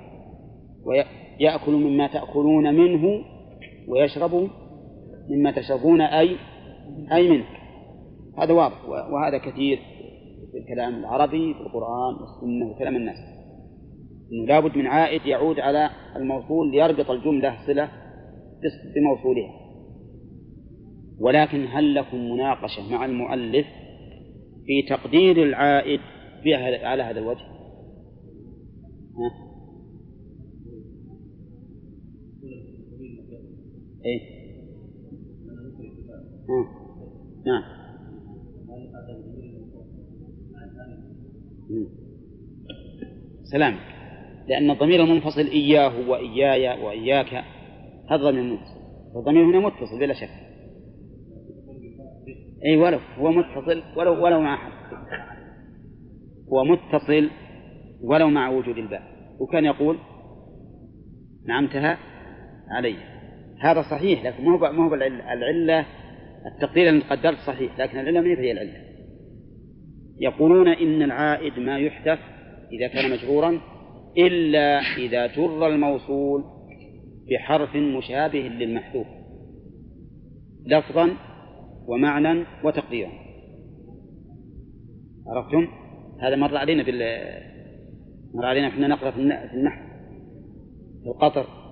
ويأكل مما تأكلون منه ويشرب مما تشربون أي أي منه. هذا واضح وهذا كثير في الكلام العربي في القرآن والسنة وكلام الناس. أنه لابد من عائد يعود على الموصول ليربط الجملة صلة بموصولها. ولكن هل لكم مناقشة مع المؤلف في تقدير العائد على هذا الوجه؟ ها. نعم. سلام. لأن الضمير المنفصل إياه وإياي وإياك هذا ضمير منفصل. الضمير هنا متصل بلا شك. أي ولو هو متصل ولو ولو مع حرف هو متصل ولو مع وجود الباء. وكان يقول نعمتها علي. هذا صحيح لكن ما هو ما هو العلة, التقدير اللي قدرت صحيح لكن العلة ما هي العلة. يقولون إن العائد ما يحدث إذا كان مجرورا إلا إذا جر الموصول بحرف مشابه للمحذوف لفظا ومعنى وتقديرا. عرفتم؟ هذا مر علينا بال مر علينا إحنا نقرأ في النحو في القطر.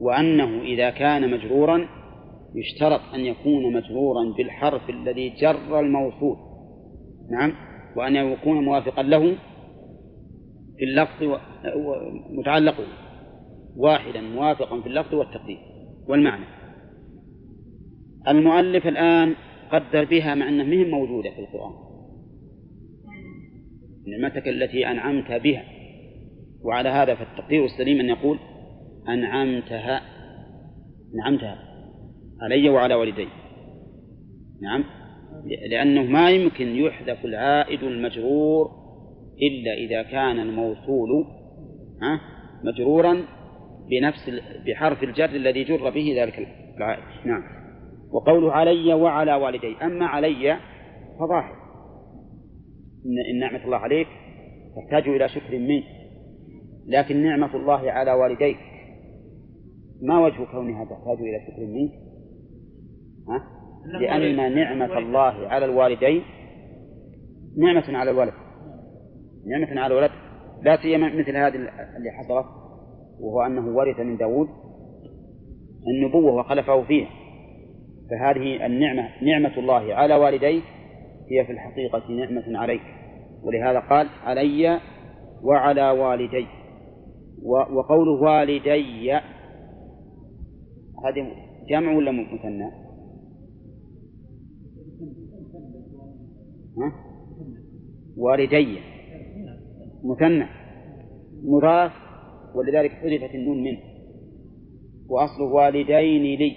وأنه إذا كان مجرورا يشترط أن يكون مجرورا بالحرف الذي جر الموصول. نعم؟ وأن يكون موافقا له في اللفظ ومتعلقه واحدا موافقا في اللفظ والتقدير والمعنى. المؤلف الآن قدر بها مع أنها مهم موجودة في القرآن. نعمتك التي أنعمت بها. وعلى هذا فالتقدير السليم أن يقول أنعمتها. نعمتها علي وعلى والدي. نعم. لأنه ما يمكن يحذف العائد المجرور إلا إذا كان الموصول مجرورا بنفس بحرف الجر الذي جر به ذلك العائد. نعم. وقوله علي وعلى والدي. أما علي فظاهر. إن نعمة الله عليك تحتاج إلى شكر منك لكن نعمة الله على والديك ما وجه كونها تحتاج إلى شكر منك؟ ها؟ لأن نعمة الله على الوالدين نعمة على الولد نعمة على الولد. لا سيما مثل هذه اللي حصلت وهو أنه ورث من داود النبوة وخلفه فيها. فهذه النعمة نعمة الله على والديك هي في الحقيقة نعمة عليك. ولهذا قال علي وعلى والدي. وقوله والدي هذه جمع ولا مثنى؟ والدي مثنى. مضاف ولذلك حذفت النون منه. وأصله والدين لي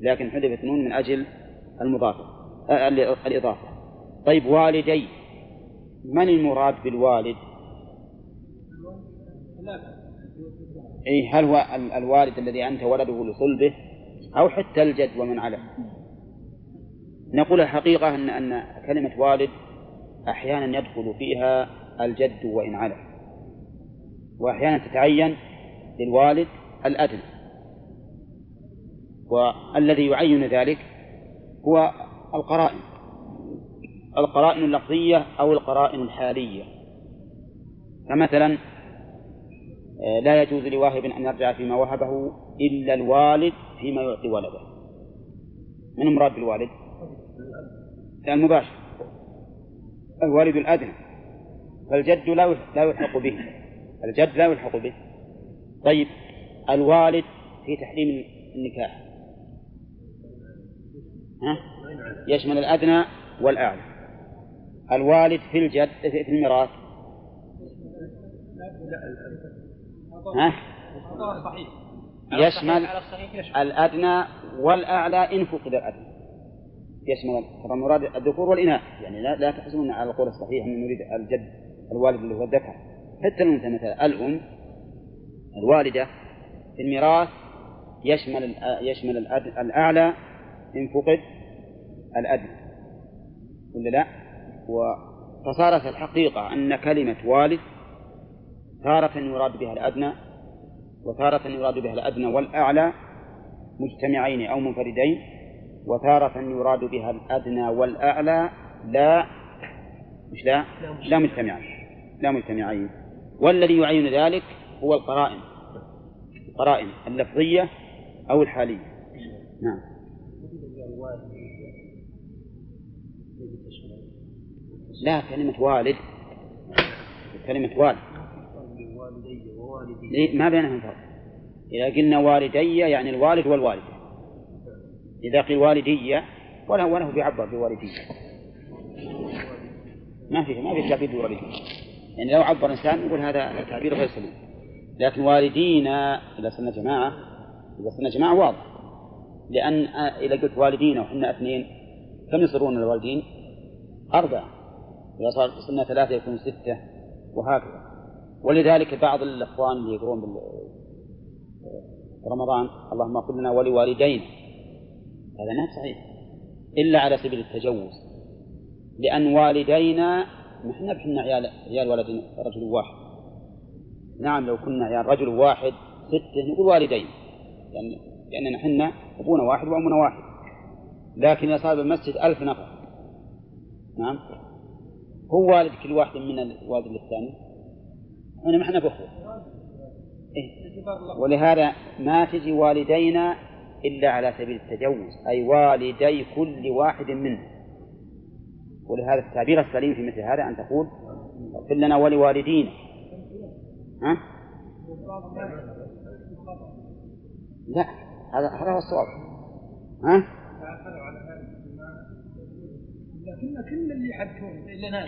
لكن حذفت النون من أجل المضافة الإضافة. طيب والدي. من المراد بالوالد؟ أي هل هو الوالد الذي أنت ولده لصلبه أو حتى الجد ومن على نقول الحقيقة أن أن كلمة والد أحيانا يدخل فيها الجد وإن على وأحيانا تتعين للوالد الأدنى. والذي يعين ذلك هو القرائن. القرائن اللفظية أو القرائن الحالية. فمثلا لا يجوز لواهب أن يرجع فيما وهبه إلا الوالد فيما يعطي ولده. من مراد بالوالد؟ المباشر. الوالد الأدنى. فالجد لا لا يلحق به. الجد لا يلحق به. طيب الوالد في تحريم النكاح. ها؟ يشمل الأدنى والأعلى. الوالد في الجد في الميراث. ها؟ يشمل الأدنى والأعلى إن فقد الأدنى. يشمل طبعا مراد الذكور والإناث. يعني لا, لا تحسبون على القول الصحيح أن نريد الجد الوالد اللي هو الذكر. حتى الأنثى مثلا الأم الوالدة في الميراث يشمل يشمل الأعلى إن فقد الأدنى. ولا لا؟ فصارت الحقيقة أن كلمة والد تارة يراد بها الأدنى وتارة يراد بها الأدنى والأعلى مجتمعين أو منفردين وتارة يراد بها الأدنى والأعلى لا مش لا؟ لا مجتمعين لا مجتمعين. والذي يعين ذلك هو القرائن القرائن اللفظية أو الحالية. نعم. لا كلمة والد كلمة والد. والدي ووالدي؟ ما بينهم فرق. إذا قلنا والدي يعني الوالد والوالدة. إذا قيل والدي ولا ولا هو بيعبر بوالدي. ما في ما في تعبير بوالدي. يعني لو عبر إنسان نقول هذا تعبير غير سليم. لكن والدينا إذا صرنا جماعة إذا صرنا جماعة واضح. لأن إذا قلت والدينا وحنا اثنين كم يصيرون الوالدين؟ أربعة. إذا صار صرنا ثلاثة يكون ستة وهكذا. ولذلك بعض الإخوان اللي يقرون رمضان اللهم اغفر لنا ولوالدينا. هذا ما صحيح. إلا على سبيل التجوز. لأن والدينا نحن بحنا عيال عيال ولد رجل واحد. نعم لو كنا عيال رجل واحد ستة نقول والدين. لأن لأننا حنا أبونا واحد وأمنا واحد. لكن إذا صار بالمسجد ألف نفر. نعم. هو والد كل واحد من الوالد للثاني. إحنا ما إحنا بأخوة إيه؟ ولهذا ما تجي والدينا إلا على سبيل التجوز أي والدي كل واحد منه. ولهذا التعبير السليم في مثل هذا أن تقول اغفر لنا ولوالدينا. ها؟ لا هذا هذا هو الصواب. ها؟ لكن كل اللي يحدثون لنا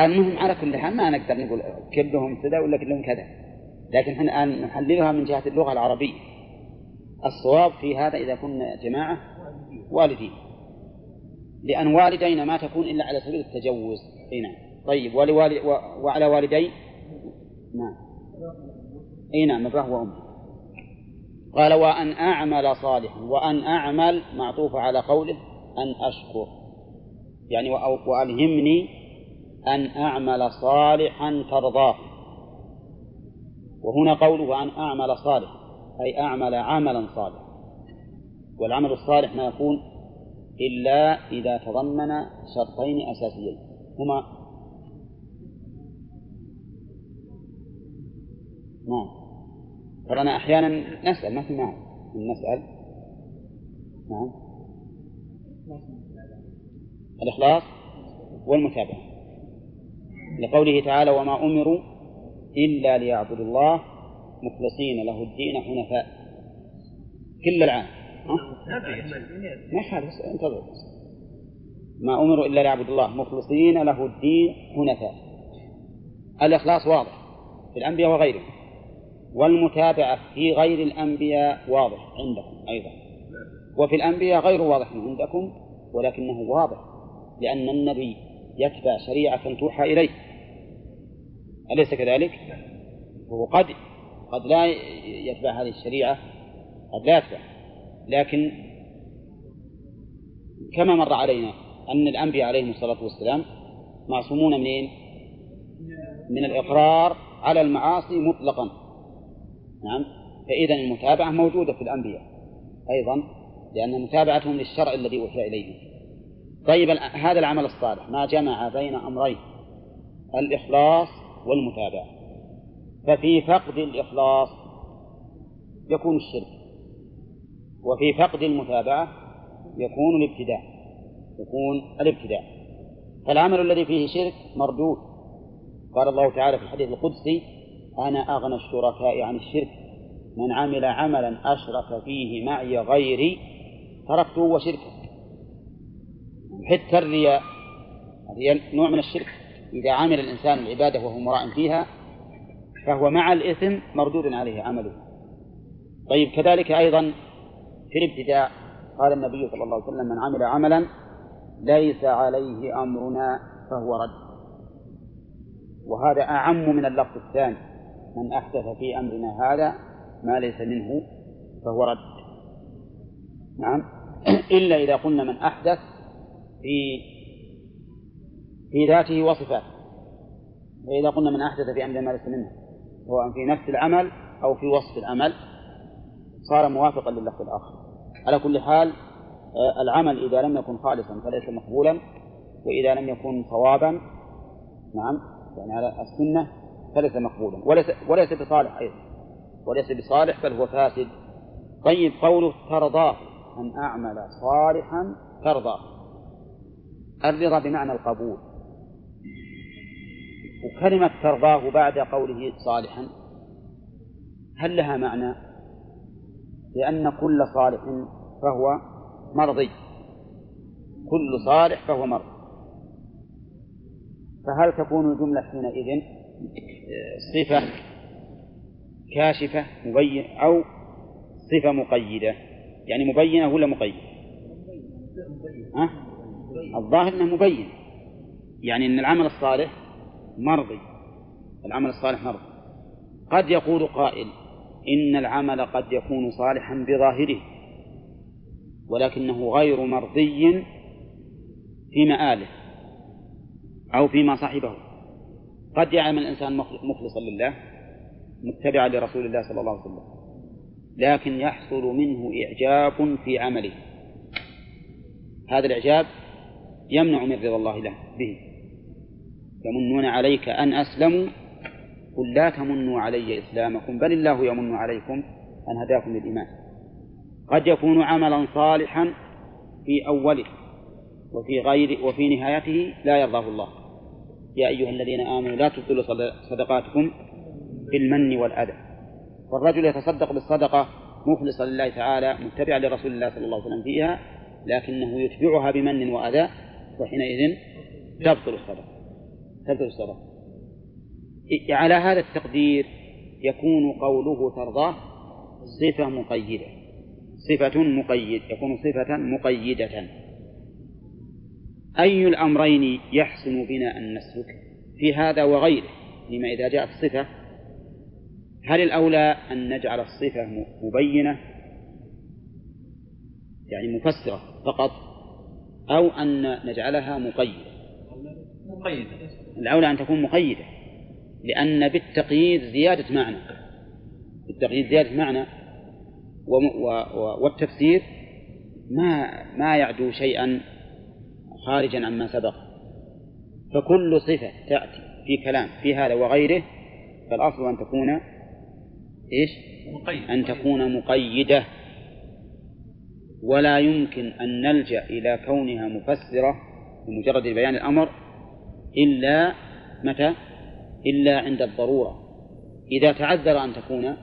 المهم على كل حال ما نقدر نقول كلهم كذا ولا كلهم كذا. لكن إحنا الآن نحللها من جهة اللغة العربية. الصواب في هذا إذا كنا جماعة والدين. لأن والدينا ما تكون إلا على سبيل التجوز. أي نعم. طيب ولوالد و... وعلى والدي؟ نعم. أي نعم أباه وأمه. قال وأن أعمل صالحا وأن أعمل معطوف على قوله أن أشكر. يعني وأ- وألهمني أن أعمل صالحا ترضاه. وهنا قوله أن أعمل صالحا أي أعمل عملا صالحا. والعمل الصالح ما يكون إلا إذا تضمن شرطين أساسيين. هما نعم. ترانا أحيانا نسأل ما في معنى نسأل؟ نعم. الإخلاص والمتابعة. لقوله تعالى وما أمروا إلا ليعبدوا الله مخلصين له الدين حنفاء. كل العام؟ ما يحال بس انتظر. ما أمروا إلا ليعبدوا الله مخلصين له الدين حنفاء. الإخلاص واضح في الأنبياء وغيرهم. والمتابعة في غير الأنبياء واضح عندكم أيضا. وفي الأنبياء غير واضح عندكم ولكنه واضح لأن النبي يتبع شريعة توحى إليه. أليس كذلك؟ هو قد قد لا يتبع هذه الشريعة قد لا يتبع لكن كما مر علينا أن الأنبياء عليهم الصلاة والسلام معصومون منين؟ من الإقرار على المعاصي مطلقا نعم فإذا المتابعة موجودة في الأنبياء أيضا لأن متابعتهم للشرع الذي أوحي إليهم طيب هذا العمل الصالح ما جمع بين أمرين الإخلاص والمتابعة. ففي فقد الإخلاص يكون الشرك وفي فقد المتابعة يكون الابتداع يكون الابتداع فالعمل الذي فيه شرك مردود. قال الله تعالى في الحديث القدسي أنا أغنى الشركاء عن الشرك من عمل عملا أشرك فيه معي غيري تركته وشركه حتى الرياء الرياء نوع من الشرك. إذا عمل الإنسان العبادة وهو مراء فيها فهو مع الإثم مردود عليه عمله. طيب كذلك أيضا في الابتداء قال النبي صلى الله عليه وسلم من عمل عملا ليس عليه أمرنا فهو رد. وهذا أعم من اللفظ الثاني من أحدث في أمرنا هذا ما ليس منه فهو رد. نعم. (clears throat) إلا إذا قلنا من أحدث في في ذاته وصفاته وإذا قلنا من أحدث في أمر ما ليس منه سواء في نفس العمل أو في وصف العمل صار موافقا لللفظ الآخر. على كل حال آه، العمل إذا لم يكن خالصا فليس مقبولا وإذا لم يكن صوابا نعم يعني على السنة فليس مقبولا. وليس وليس بصالح أيضا. وليس بصالح بل هو فاسد. طيب قوله ترضاه أن أعمل صالحا ترضاه. الرضا بمعنى القبول. وكلمة ترضاه بعد قوله صالحا هل لها معنى؟ لأن كل صالح فهو مرضي. كل صالح فهو مرضي فهل تكون الجملة حينئذ صفة كاشفة مبين أو صفة مقيدة؟ يعني مبينة ولا مقيدة؟ ها؟ الظاهر أنه مبين يعني أن العمل الصالح مرضي العمل الصالح مرضي. قد يقول قائل إن العمل قد يكون صالحا بظاهره ولكنه غير مرضي في مآله أو فيما صاحبه. قد يعمل الإنسان مخلصا لله متبعا لرسول الله صلى الله عليه وسلم لكن يحصل منه إعجاب في عمله. هذا الإعجاب يمنع من رضا الله له به. يمنون عليك أن أسلموا قل لا تمنوا علي إسلامكم بل الله يمن عليكم أن هداكم للإيمان. قد يكون عملا صالحا في أوله وفي غير وفي نهايته لا يرضاه الله. يا أيها الذين آمنوا لا تبطلوا صدقاتكم بالمن والأذى. والرجل يتصدق بالصدقة مخلصا لله تعالى متبعا لرسول الله صلى الله عليه وسلم فيها لكنه يتبعها بمن وأذى وحينئذ تبطل الصدقة. تبطل الصدقة على هذا التقدير يكون قوله ترضاه صفة مقيدة. صفة مقيد يكون صفة مقيدة. أي الأمرين يحسن بنا أن نسلك؟ في هذا وغيره لما إذا جاءت الصفة هل الأولى أن نجعل الصفة مبينة؟ يعني مفسرة فقط أو أن نجعلها مقيدة؟ مقيدة. الأولى أن تكون مقيدة لأن بالتقييد زيادة معنى بالتقييد زيادة معنى والتفسير ما ما يعدو شيئا خارجا عما سبق فكل صفة تأتي في كلام في هذا وغيره فالأصل أن تكون إيش؟ مقيد. أن تكون مقيدة ولا يمكن أن نلجأ إلى كونها مفسرة بمجرد بيان الأمر إلا متى؟ إلا عند الضرورة. إذا تعذر أن تكون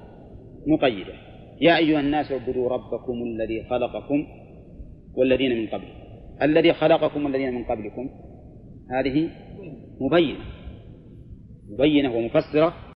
مقيدة. يا أيها الناس اعبدوا ربكم الذي خلقكم والذين من قبلكم. الذي خلقكم والذين من قبلكم. هذه مبينة. مبينة ومفسرة.